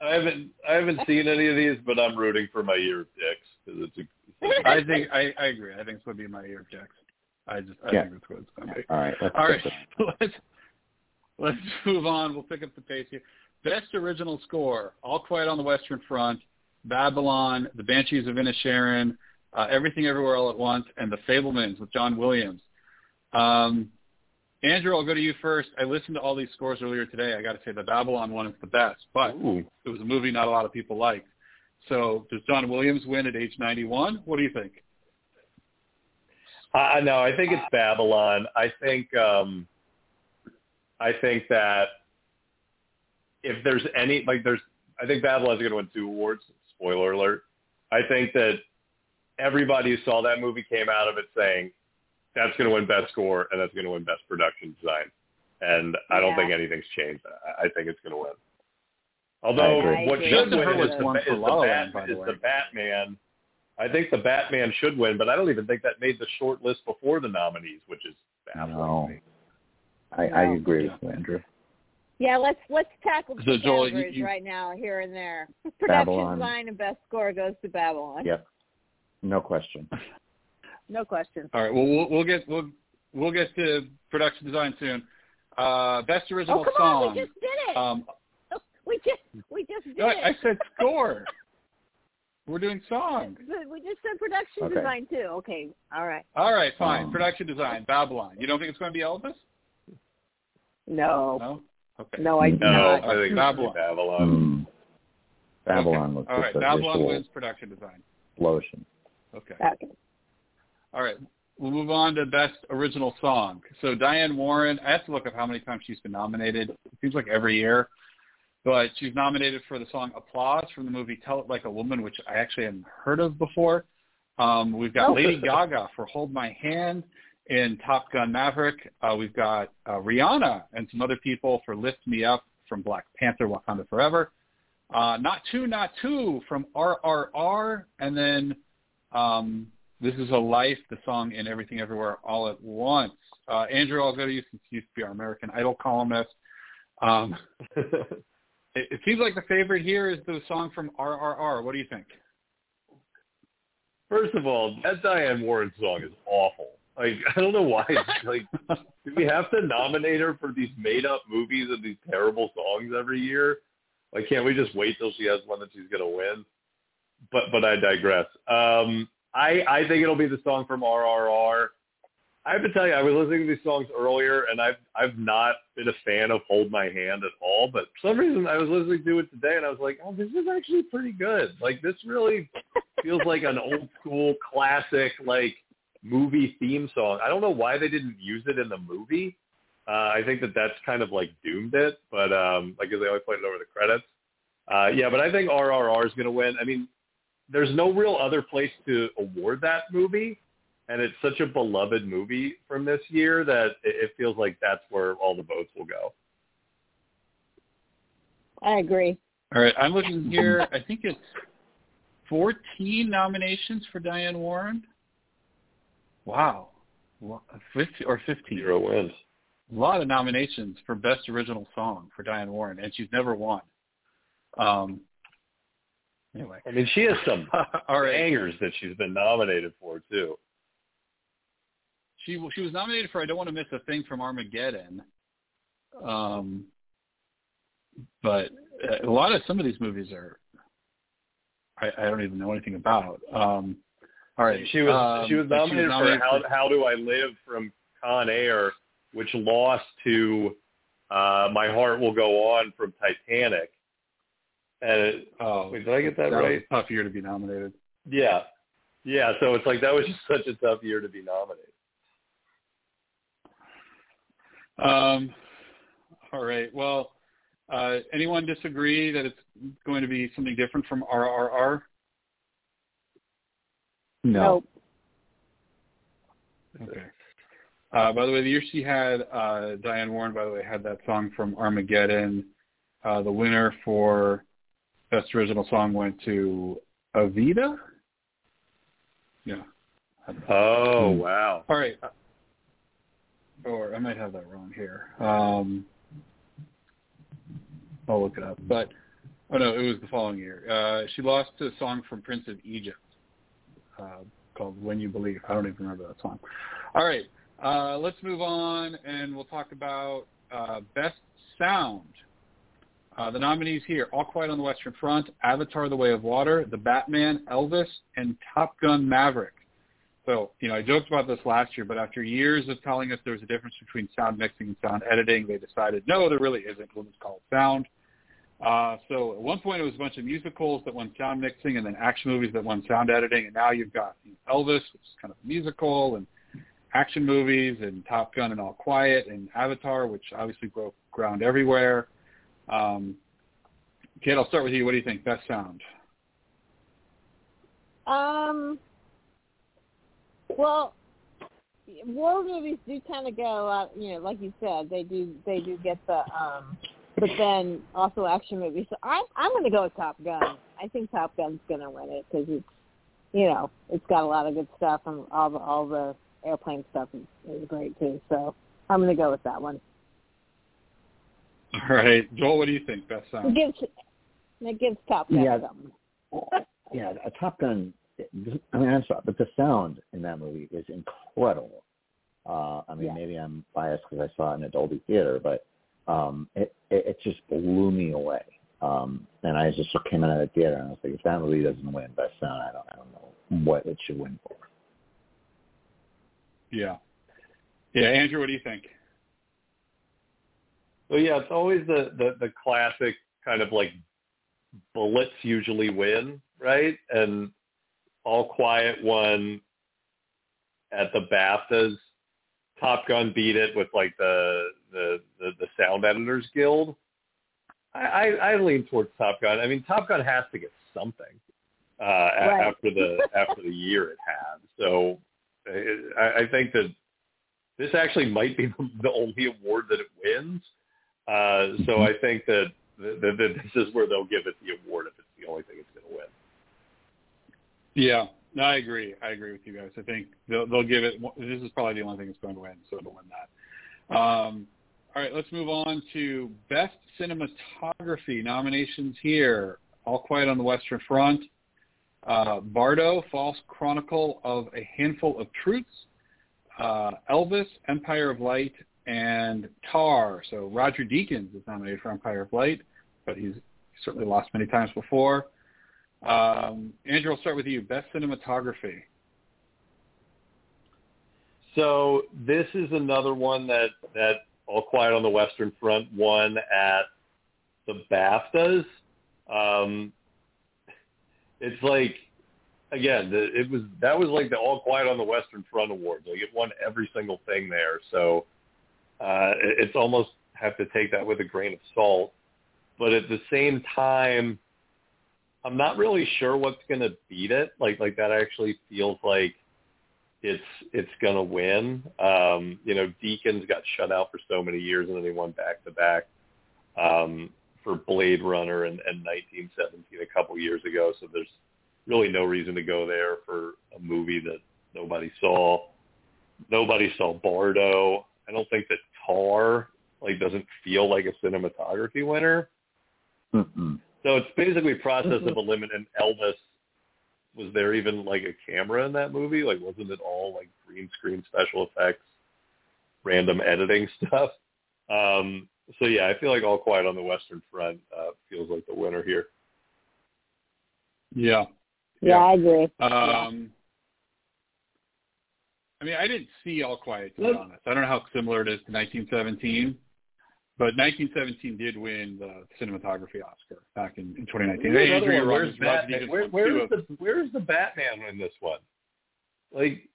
E: I haven't I haven't seen any of these, but I'm rooting for my year of dicks because it's a.
B: I think I, I agree. I think it's going to be my year of Jacks. I just I
D: Yeah.
B: think that's what it's going to be.
D: All right, let's
B: All right, let's let's move on. We'll pick up the pace here. Best original score: All Quiet on the Western Front, Babylon, The Banshees of Inisherin, uh, Everything Everywhere All at Once, and The Fabelmans with John Williams. Um, Andrew, I'll go to you first. I listened to all these scores earlier today. I got to say the Babylon one is the best, but
E: Ooh.
B: it was a movie not a lot of people liked. So does John Williams win at age 91? What do you think?
E: I no, I think it's Babylon. I think um I think that if there's any like there's I think Babylon's going to win two awards. Spoiler alert. I think that everybody who saw that movie came out of it saying that's going to win best score and that's going to win best production design. And I don't
C: Yeah.
E: think anything's changed. I, I think it's going to win. Although
D: agree.
E: what
C: I
E: should win is the,
B: won
E: is the,
B: La La
E: Bat,
B: by the
E: is
B: way.
E: the Batman. I think the Batman should win, but I don't even think that made the short list before the nominees, which is baffling
D: No.
E: to me.
D: I, I agree with you, Andrew.
C: Yeah, let's let's tackle
B: So,
C: two categories
B: you-
C: right now, here and there. Production design and best score goes to Babylon.
D: Yep, no question.
C: No question.
B: All right. Well, we'll, we'll get we'll we'll get to production design soon. Uh, best original
C: Oh, come
B: song.
C: on, we just did it.
B: um,
C: we just we just did
B: I,
C: it.
B: I said score. We're doing song.
C: We just said production
D: Okay.
C: design too. Okay, all right.
B: All right, fine.
D: Um,
B: production design. Babylon. You don't think it's going to be Elvis?
C: No,
B: No. Okay.
C: no, I do
E: No,
C: not.
E: I think it's
B: Babylon.
E: Babylon.
D: Mm. Babylon
B: Okay.
D: was
B: All right. Babylon
D: visual
B: wins production design.
D: Lotion.
B: Okay.
C: Okay.
B: All right. We'll move on to best original song. So Diane Warren, I have to look up how many times she's been nominated. It seems like every year. But she's nominated for the song Applause from the movie Tell It Like a Woman, which I actually hadn't heard of before. Um, we've got
C: Oh.
B: Lady Gaga for Hold My Hand in Top Gun Maverick. Uh, we've got uh, Rihanna and some other people for Lift Me Up from Black Panther Wakanda Forever. Uh, not Two, Not Two from RRR. And then um, This is a life. The song in Everything Everywhere All at Once. Uh, Andrew, I'll go to you since you used to be our American Idol columnist. Um, it, it seems like the favorite here is the song from RRR. What do you think?
E: First of all, that Diane Warren song is awful. Like I don't know why. Like, do we have to nominate her for these made-up movies and these terrible songs every year? Like, can't we just wait till she has one that she's gonna win? But but I digress. Um, I I think it'll be the song from RRR. I have to tell you, I was listening to these songs earlier, and I've I've not been a fan of Hold My Hand at all. But for some reason, I was listening to it today, and I was like, oh, this is actually pretty good. Like this really feels like an old school classic, like movie theme song. I don't know why they didn't use it in the movie. Uh, I think that that's kind of like doomed it, but um, like as they always played it over the credits. Uh, yeah, but I think RRR is going to win. I mean, there's no real other place to award that movie and it's such a beloved movie from this year that it, feels like that's where all the votes will go.
C: I agree.
B: All right, I'm looking here. I think it's 14 nominations for Diane Warren. Wow, 50 or 15.
E: Zero wins.
B: A lot of nominations for Best Original Song for Diane Warren, and she's never won. Um, anyway,
E: I mean, she has some All right. bangers that she's been nominated for too
B: she she was nominated for I Don't Want to Miss a Thing from Armageddon. Um, but a lot of some of these movies are I, I don't even know anything about. Um, all right,
E: she was
B: um,
E: she was nominated, she was nominated for, for How How Do I Live from Con Air, which lost to uh, My Heart Will Go On from Titanic. And it,
B: oh,
E: wait, did I get that,
B: that
E: right?
B: tough year to be nominated.
E: Yeah, yeah. So it's like that was just such a tough year to be nominated.
B: Um, all right. Well, uh, anyone disagree that it's going to be something different from RRR?
C: No.
B: Okay. Uh, by the way, the year she had uh, Diane Warren, by the way, had that song from Armageddon. Uh, the winner for best original song went to Evita. Yeah.
E: Oh wow!
B: All right or I might have that wrong here. Um, I'll look it up. But oh no, it was the following year. Uh, she lost to a song from Prince of Egypt uh, called "When You Believe." I don't even remember that song. All right, uh, let's move on, and we'll talk about uh, best sound. Uh, the nominees here: All Quiet on the Western Front, Avatar: The Way of Water, The Batman, Elvis, and Top Gun: Maverick. So, you know, I joked about this last year, but after years of telling us there was a difference between sound mixing and sound editing, they decided, no, there really isn't. We'll just call it sound. Uh, so at one point it was a bunch of musicals that won sound mixing and then action movies that won sound editing. And now you've got you know, Elvis, which is kind of a musical, and action movies, and Top Gun and All Quiet, and Avatar, which obviously broke ground everywhere. Um, Kate, I'll start with you. What do you think? Best sound?
C: Um, well, war movies do kind of go, uh, you know, like you said, they do they do get the, um, but then also action movies. So I'm I'm going to go with Top Gun. I think Top Gun's going to win it because it's, you know, it's got a lot of good stuff and all the all the airplane stuff is, is great too. So I'm going to go with that one.
B: All right, Joel, what do you think? Best sound?
C: It gives it gives Top Gun
D: yeah.
C: something.
D: yeah, a Top Gun I mean, I'm sorry, but the sound in that movie is incredible. Uh, I mean,
C: yeah.
D: maybe I'm biased because I saw it in a Dolby theater, but um, it, it it just blew me away. Um, and I just came out of the theater and I was like, if that movie doesn't win best sound, I don't I don't know what it should win for.
B: Yeah, yeah. Andrew, what do you think?
E: Well, yeah, it's always the the, the classic kind of like bullets usually win, right? And all Quiet won at the BAFTAs. Top Gun beat it with like the the the, the Sound Editors Guild. I, I, I lean towards Top Gun. I mean, Top Gun has to get something uh, right. after the after the year it had. So I, I think that this actually might be the only award that it wins. Uh, so I think that, that, that this is where they'll give it the award if it's the only thing it's going to win.
B: Yeah, No, I agree. I agree with you guys. I think they'll, they'll give it. This is probably the only thing that's going to win, so it'll win that. Um, all right, let's move on to best cinematography nominations here. All Quiet on the Western Front, uh, Bardo, False Chronicle of a Handful of Truths, uh, Elvis, Empire of Light, and Tar. So Roger Deakins is nominated for Empire of Light, but he's certainly lost many times before. Um, Andrew, I'll start with you. Best cinematography.
E: So this is another one that that All Quiet on the Western Front won at the BAFTAs. Um, it's like again, the, it was that was like the All Quiet on the Western Front awards. Like it won every single thing there. So uh, it, it's almost have to take that with a grain of salt. But at the same time, I'm not really sure what's to beat it. Like like that actually feels like it's it's to win. Um, you know, Deakins got shut out for so many years, and then they won back to back um, for Blade Runner and, and 1917 a couple years ago. So there's really no reason to go there for a movie that nobody saw. Nobody saw Bardo. I don't think that Tar like doesn't feel like a cinematography winner.
D: Mm-mm.
E: So it's basically process of eliminating Elvis. Was there even like a camera in that movie? Like wasn't it all like green screen special effects, random editing stuff? Um, so yeah, I feel like All Quiet on the Western Front uh, feels like the winner here.
B: Yeah.
C: Yeah, I agree.
B: Um, I mean, I didn't see All Quiet to be honest. I don't know how similar it is to 1917, but 1917 did win the cinematography Oscar back in, in 2019. Hey,
E: Another
B: Andrew,
E: where's
B: wrong. Roger
E: Batman?
B: Deakins
E: Where,
B: won two
E: where's
B: of-
E: the where's the Batman in this one? Like,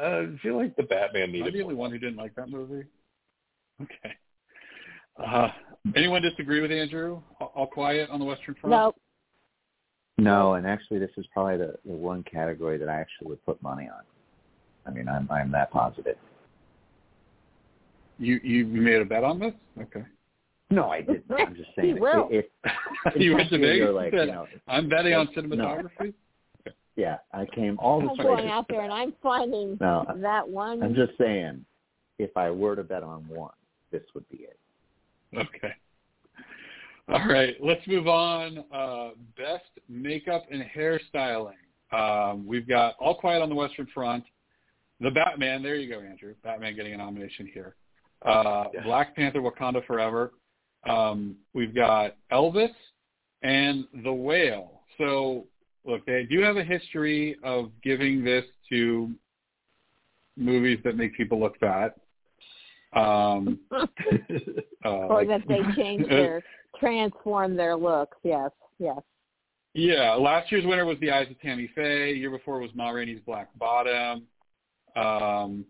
E: uh, I feel like the Batman
B: Am I
E: needed
B: the only one who didn't like that movie? Okay. Uh, anyone disagree with Andrew? All, All Quiet on the Western Front?
C: No,
D: No, and actually, this is probably the, the one category that I actually would put money on. I mean, I'm I'm that positive.
B: You you made a bet on this? Okay.
D: No, I didn't. I'm just saying.
C: He will.
D: If, if,
B: you went to
D: you're
B: Vegas.
D: like, you know,
B: I'm betting on
D: no.
B: cinematography.
D: yeah, I came all the
C: I'm
D: way
C: going out there and I'm finding
D: No,
C: that one.
D: I'm just saying, if I were to bet on one, this would be it.
B: Okay. All right, let's move on. Uh, best makeup and hairstyling. Um, we've got All Quiet on the Western Front, The Batman. There you go, Andrew. Batman getting a nomination here. Uh,
E: Yes.
B: Black Panther: Wakanda Forever. Um, we've got Elvis and The Whale. So, look, they do have a history of giving this to movies that make people look fat. Um, uh,
C: or
B: like-
C: that they change their, transform their looks. Yes, yes.
B: Yeah, last year's winner was The Eyes of Tammy Faye. Year before was Ma Rainey's Black Bottom. Um,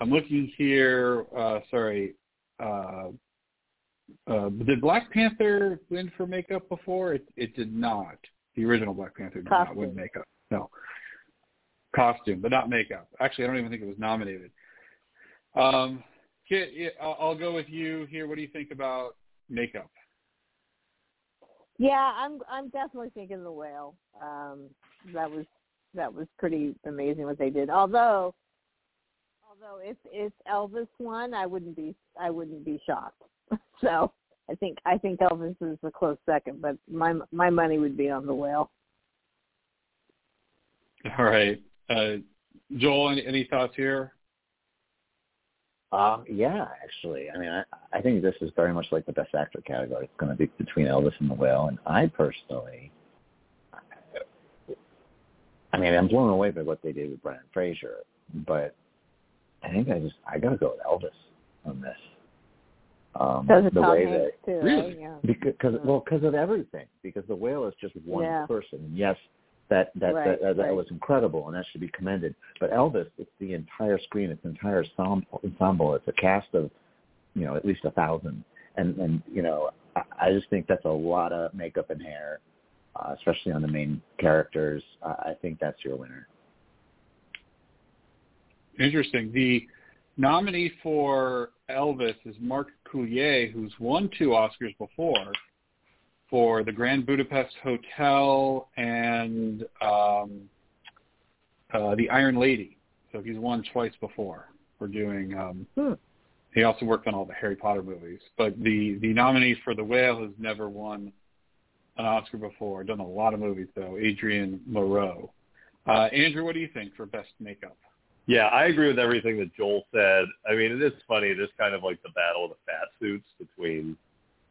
B: I'm looking here. Uh, sorry, uh, uh, did Black Panther win for makeup before? It, it did not. The original Black Panther did not win
C: Costume.
B: makeup. No, costume, but not makeup. Actually, I don't even think it was nominated. Um, Kit, I'll, I'll go with you here. What do you think about makeup?
C: Yeah, I'm I'm definitely thinking the whale. Um, that was that was pretty amazing what they did. Although, although if if Elvis won, I wouldn't be I wouldn't be shocked. so I think I think Elvis is a close second, but my my money would be on the whale.
B: All right, uh, Joel. Any, any thoughts here?
D: Um, yeah, actually, I mean, I, I think this is very much like the best actor category. It's going to be between Elvis and the Whale, and I personally, I mean, I'm blown away by what they did with Brendan Fraser, but I think I just I got to go with Elvis on this. Um,
C: Does
D: the way that
C: too?
B: Really?
C: Right? Yeah.
D: because well because of everything because the whale is just one
C: Yeah.
D: person and yes that that
C: Right,
D: that, that, that
C: right.
D: was incredible and that should be commended but elvis it's the entire screen it's the entire ensemble ensemble it's a cast of you know at least a thousand and and you know i, I just think that's a lot of makeup and hair uh, especially on the main characters uh, i think that's your winner
B: Interesting. The nominee for Elvis is Mark Coulier, who's won two Oscars before for the Grand Budapest Hotel and um, uh, the Iron Lady. So he's won twice before. We're doing. Um,
C: Hmm.
B: He also worked on all the Harry Potter movies, but the the nominee for The Whale has never won an Oscar before. Done a lot of movies though. Adrien Morot. Uh, Andrew, what do you think for best makeup?
E: Yeah, I agree with everything that Joel said. I mean, it is funny. It is kind of like the battle of the fat suits between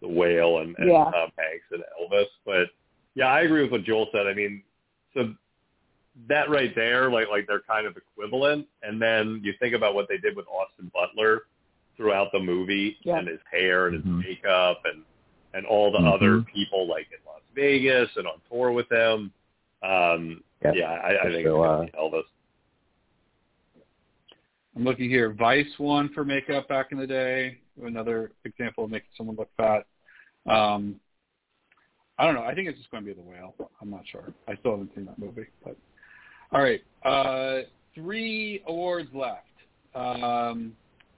E: the whale and, and
C: Yeah.
E: Tom Hanks and Elvis. But yeah, I agree with what Joel said. I mean, so that right there, like like they're kind of equivalent. And then you think about what they did with Austin Butler throughout the movie
C: Yeah.
E: and his hair and his
D: Mhm.
E: makeup and and all the
D: Mhm.
E: other people like in Las Vegas and on tour with them. Um,
D: Yeah,
E: yeah, I, I think
D: so, uh,
E: it's gonna Elvis.
B: I'm looking here. Vice won for makeup back in the day. Another example of making someone look fat. Um, I don't know. I think it's just going to be The Whale. I'm not sure. I still haven't seen that movie. But all right, uh, three awards left. Um,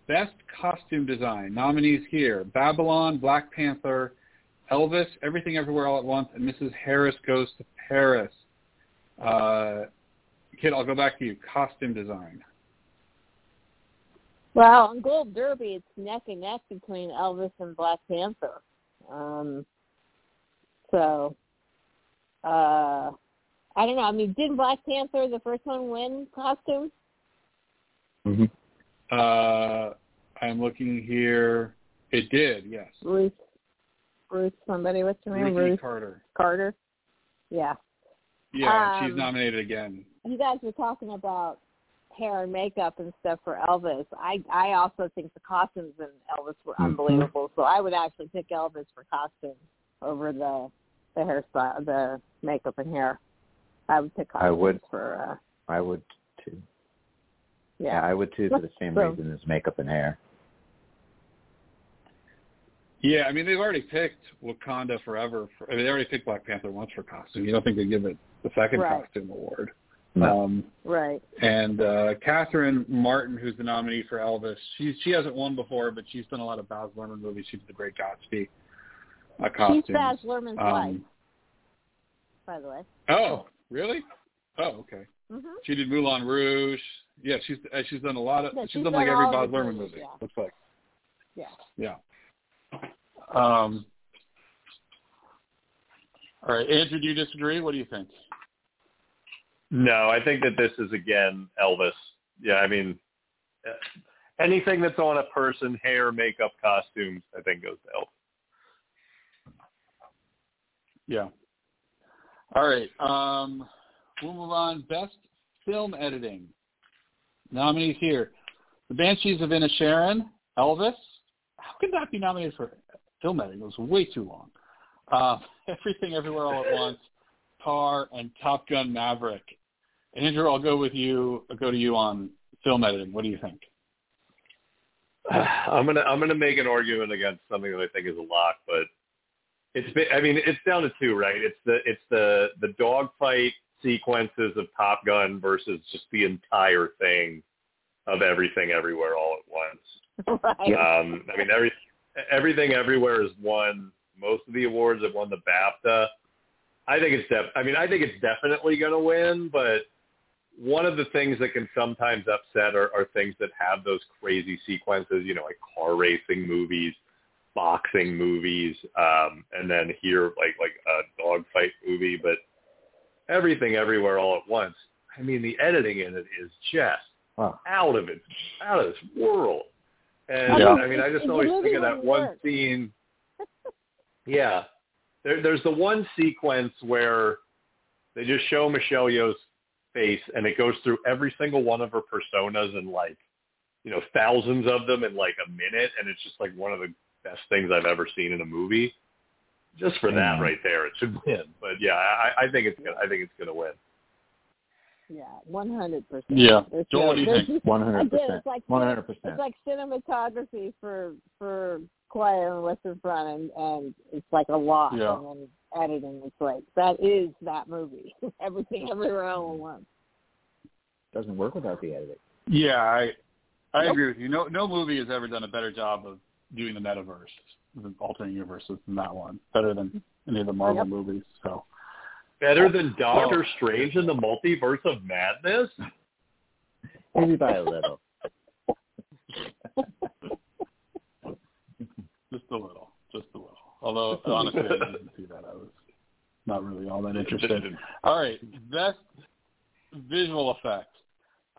B: Best costume design nominees here: Babylon, Black Panther, Elvis, Everything Everywhere All at Once, and Mrs. Harris Goes to Paris. Uh, Kit, I'll go back to you. Costume design.
C: Well, on Gold Derby, it's neck and neck between Elvis and Black Panther. Um, so, uh, I don't know. I mean, didn't Black Panther, the first one, win costume?
D: hmm
B: Uh, I'm looking here. It did, yes.
C: Ruth, Ruth, somebody, what's her name?
B: Ruthie
C: Ruth
B: Carter.
C: Carter. Yeah.
B: Yeah, she's
C: Um,
B: nominated again.
C: You guys were talking about hair and makeup and stuff for Elvis. I I also think the costumes in Elvis were
D: Mhm.
C: unbelievable. So I would actually pick Elvis for costumes over the the hairstyle, the makeup and hair. I would pick costumes
D: I would.
C: for uh
D: I would too. Yeah,
C: yeah.
D: I would too for the same
C: So-
D: reason as makeup and hair.
B: Yeah, I mean they've already picked Wakanda Forever. For, I mean, they already picked Black Panther once for costume. You don't think they give it the second
C: Right.
B: costume award?
D: No.
B: Um,
C: Right.
B: and uh, Catherine Martin, who's the nominee for Elvis, she she hasn't won before, but she's done a lot of Baz Luhrmann movies. She did the Great Gatsby uh, costumes.
C: She's Baz Luhrmann's wife,
B: Um,
C: by the way.
B: oh, really? Oh, okay.
C: hmm
B: She did Moulin Rouge. Yeah, she's uh, she's done a lot of
C: Yeah,
B: she's,
C: she's
B: done
C: done
B: like every
C: all
B: Baz Luhrmann
C: movies,
B: movie.
C: yeah.
B: Looks like.
C: Yeah.
B: Yeah. Um. All right, Andrew, do you disagree? What do you think?
E: No, I think that this is again Elvis. Yeah, I mean, uh, anything that's on a person, hair, makeup, costumes, I think goes to Elvis.
B: Yeah. All right. Um, we'll move on. Best film editing. Nominees here: The Banshees of Inisherin, Elvis. How could that be nominated for film editing? It was way too long. Uh, Everything, Everywhere, All at Once, Tar, and Top Gun: Maverick. Andrew, I'll go with you. I'll go to you on film editing. What do you think?
E: I'm gonna I'm gonna make an argument against something that I think is a lock, but it's ba- I mean it's down to two, right? It's the it's the the dogfight sequences of Top Gun versus just the entire thing of everything everywhere all at once.
C: right.
E: Um, I mean, every everything everywhere has won most of the awards. Have won the BAFTA. I think it's def- I mean, I think it's definitely going to win, but one of the things that can sometimes upset are, are things that have those crazy sequences. You know, like car racing movies, boxing movies, um, and then here like like a dogfight movie. But everything everywhere all at once. I mean, the editing in it is just
D: Wow.
E: out of it, out of this world. And
B: Yeah.
E: I mean, I just
C: The
E: always think of that one
C: work.
E: scene. Yeah, there, there's the one sequence where they just show Michelle Yeoh's face, and it goes through every single one of her personas and like, you know, thousands of them in like a minute, and it's just like one of the best things I've ever seen in a movie. Just for that
D: Mhm.
E: right there, it should win. But yeah, I, I think it's gonna, I think it's gonna win.
C: Yeah, one hundred percent.
B: Yeah. Joel, what do you think?
D: One hundred
C: Again,
D: percent.
C: it's like
D: One hundred
C: It's like cinematography for for Quiet on the Western Front, and and it's like a lot.
B: Yeah.
C: And then editing, it's like that is that movie. Everything, everywhere, all at once.
D: Doesn't work without the editing.
B: Yeah, I I
C: Nope.
B: agree with you. No no movie has ever done a better job of doing the metaverse, the alternate universes than that one. Better than any of the Marvel
C: Yep.
B: movies. So
E: Better oh, than Doctor Strange in the Multiverse of Madness?
D: Maybe by a little.
B: Just a little, just a little. Although honestly, I didn't see that. I was not really all that interested. All right, best visual effects.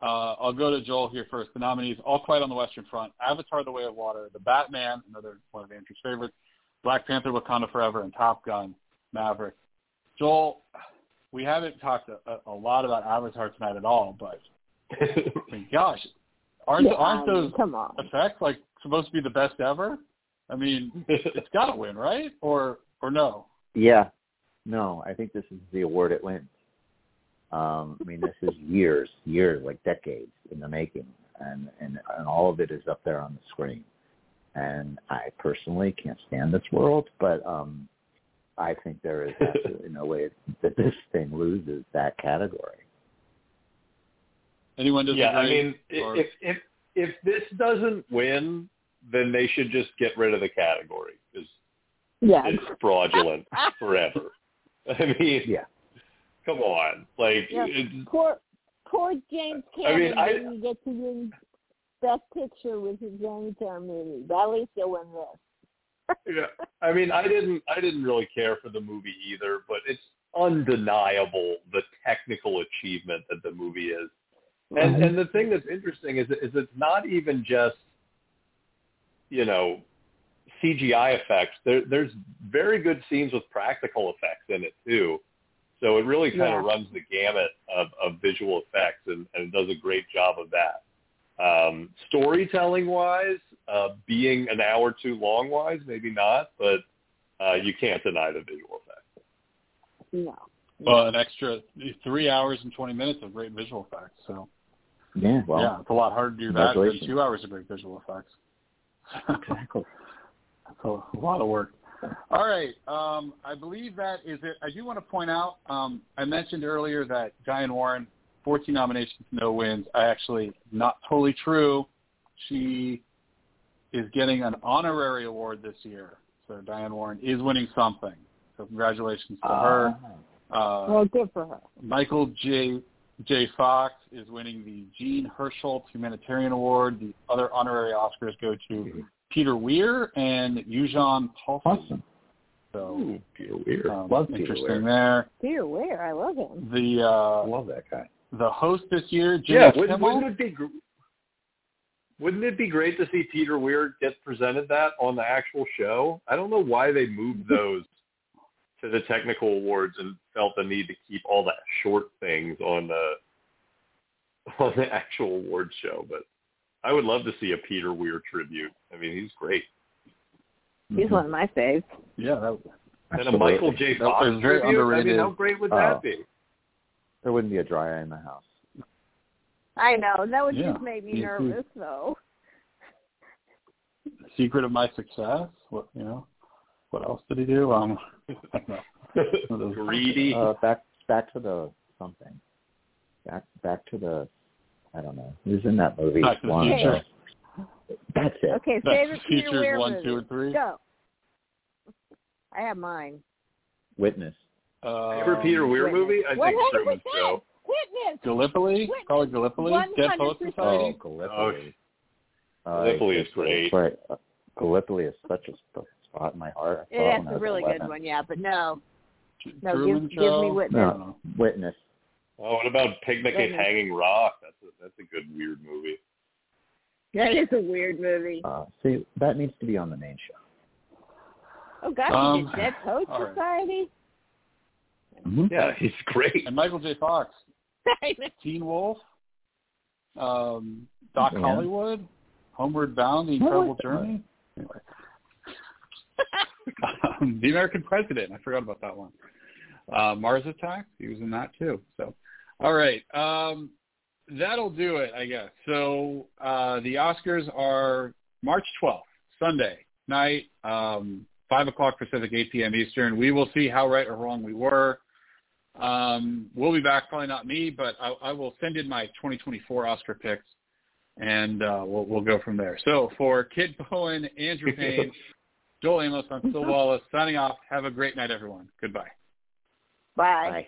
B: Uh, I'll go to Joel here first. The nominees: All Quiet on the Western Front, Avatar: The Way of Water, The Batman, another one of Andrew's favorites, Black Panther: Wakanda Forever, and Top Gun: Maverick. Joel, we haven't talked a, a lot about Avatar tonight at all, but I mean, gosh, aren't
C: Yeah,
B: aren't
C: I mean,
B: those
C: come on.
B: effects like supposed to be the best ever? I mean, it's got to win, right? Or or no?
D: Yeah. No, I think this is the award it wins. Um, I mean, this is years, years, like decades in the making, and, and and all of it is up there on the screen. And I personally can't stand this world, but um, I think there is absolutely no way that this thing loses that category.
B: Anyone disagree?
E: yeah, I mean,
B: Or-
E: if if if this doesn't win, then they should just get rid of the category because
C: Yeah.
E: it's fraudulent forever. I mean,
D: Yeah.
E: come on, like
C: Yeah.
E: it's,
C: Poor, poor James
E: I
C: Cameron
E: mean, I-
C: didn't get to win Best Picture with his Avatar movie. But at least he'll win this.
E: yeah. I mean, I didn't I didn't really care for the movie either, but it's undeniable the technical achievement that the movie is. And and the thing that's interesting is is it's not even just you know CGI effects. There there's very good scenes with practical effects in it too. So it really kind
C: Yeah.
E: of runs the gamut of, of visual effects and, and does a great job of that. Um, storytelling wise, uh, being an hour too long wise, maybe not, but uh, you can't deny the visual effects.
C: No.
B: well, an extra three hours and twenty minutes of great visual effects. So
D: Yeah. Well.
B: yeah, it's a lot harder to do that than
D: congratulations.
B: two hours of great visual effects.
D: Exactly.
B: That's a lot of work. All right. Um, I believe that is it. I do want to point out, um, I mentioned earlier that Diane Warren, 14 nominations, no wins. I actually, not totally true. She is getting an honorary award this year. So Diane Warren is winning something. So congratulations to her.
D: Ah.
B: Uh,
C: Well, good for her.
B: Michael J. J. Fox is winning the Jean Hersholt Humanitarian Award. The other honorary Oscars go to Peter Weir and Euzhan Palcy.
D: Awesome.
B: So
E: Ooh, Peter Weir.
B: um,
D: Love Peter
B: interesting
D: Weir.
B: there.
C: Dear, where I love him.
B: The
D: I
B: uh,
D: love that guy.
B: the host this year, Jimmy
E: Yeah, wouldn't,
B: Kimmel.
E: wouldn't it be gr- wouldn't it be great to see Peter Weir get presented that on the actual show? I don't know why they moved those to the technical awards and felt the need to keep all the short things on the on the actual award show, but I would love to see a Peter Weir tribute. I mean, he's great.
C: He's one of my faves.
B: Yeah, that,
E: And a
D: Absolutely.
E: Michael J.
B: That
E: Fox
B: was very
E: tribute. I mean, how great would that uh, be?
D: There wouldn't be a dry eye in the house.
C: I know. That would
B: Yeah.
C: just make me
B: Me
C: nervous, though.
B: secret of my success. What you know? What else did he do? Um, I don't know. One of those-
E: Greedy.
D: Uh, back back to the something. Back back to the I don't know. Who's in that movie?
B: Back to the
D: One
C: Future.
D: the- That's it.
C: Okay,
B: That's
C: favorite Peter
B: features
C: Weir
B: one,
C: movie.
B: two, and three.
C: Go. I have mine.
D: Witness.
B: Um,
E: Favorite Peter Weir
C: Witness.
E: movie? I think
C: 100%.
E: Truman Show.
C: Witness.
B: Gallipoli,
C: Witness.
B: probably Gallipoli, Dead Poets
C: 100.
B: Society.
D: Oh, Gallipoli. Uh,
E: Gallipoli is great.
D: Right. Uh, Gallipoli is such a sp- spot in my heart. I
C: Yeah, that's
D: I
C: a
D: was
C: really
D: 11.
C: good one, yeah, but no. No,
B: Truman
C: give- give me Witness.
B: I.
D: Witness.
E: Oh, what about Picnic at Hanging Rock? That's a, that's a good weird movie.
C: That is a weird movie.
D: Uh, see, that needs to be on the main show.
C: Oh, gosh,
B: Um,
C: you did Dead Poets
B: all right.
C: Society?
D: Mm-hmm.
E: Yeah, he's great.
B: And Michael J. Fox,
C: I know.
B: Teen Wolf, um, Doc
D: Yeah.
B: Hollywood, Homeward Bound, The Incredible? Journey. Anyway. Um, the American President. I forgot about that one. Uh, Mars Attacks. He was in that too. So, all right. Um, that'll do it, I guess. So uh, the Oscars are March 12th, Sunday night, um, 5 o'clock Pacific, 8 p.m. Eastern. We will see how right or wrong we were. Um, we'll be back, probably not me, but I, I will send in my 2024 Oscar picks, and uh, we'll, we'll go from there. So for Kit Bowen, Andrew Payne, Joel Amos, I'm Phil Wallace, signing off. Have a great night, everyone. Goodbye.
C: Bye.
D: Bye.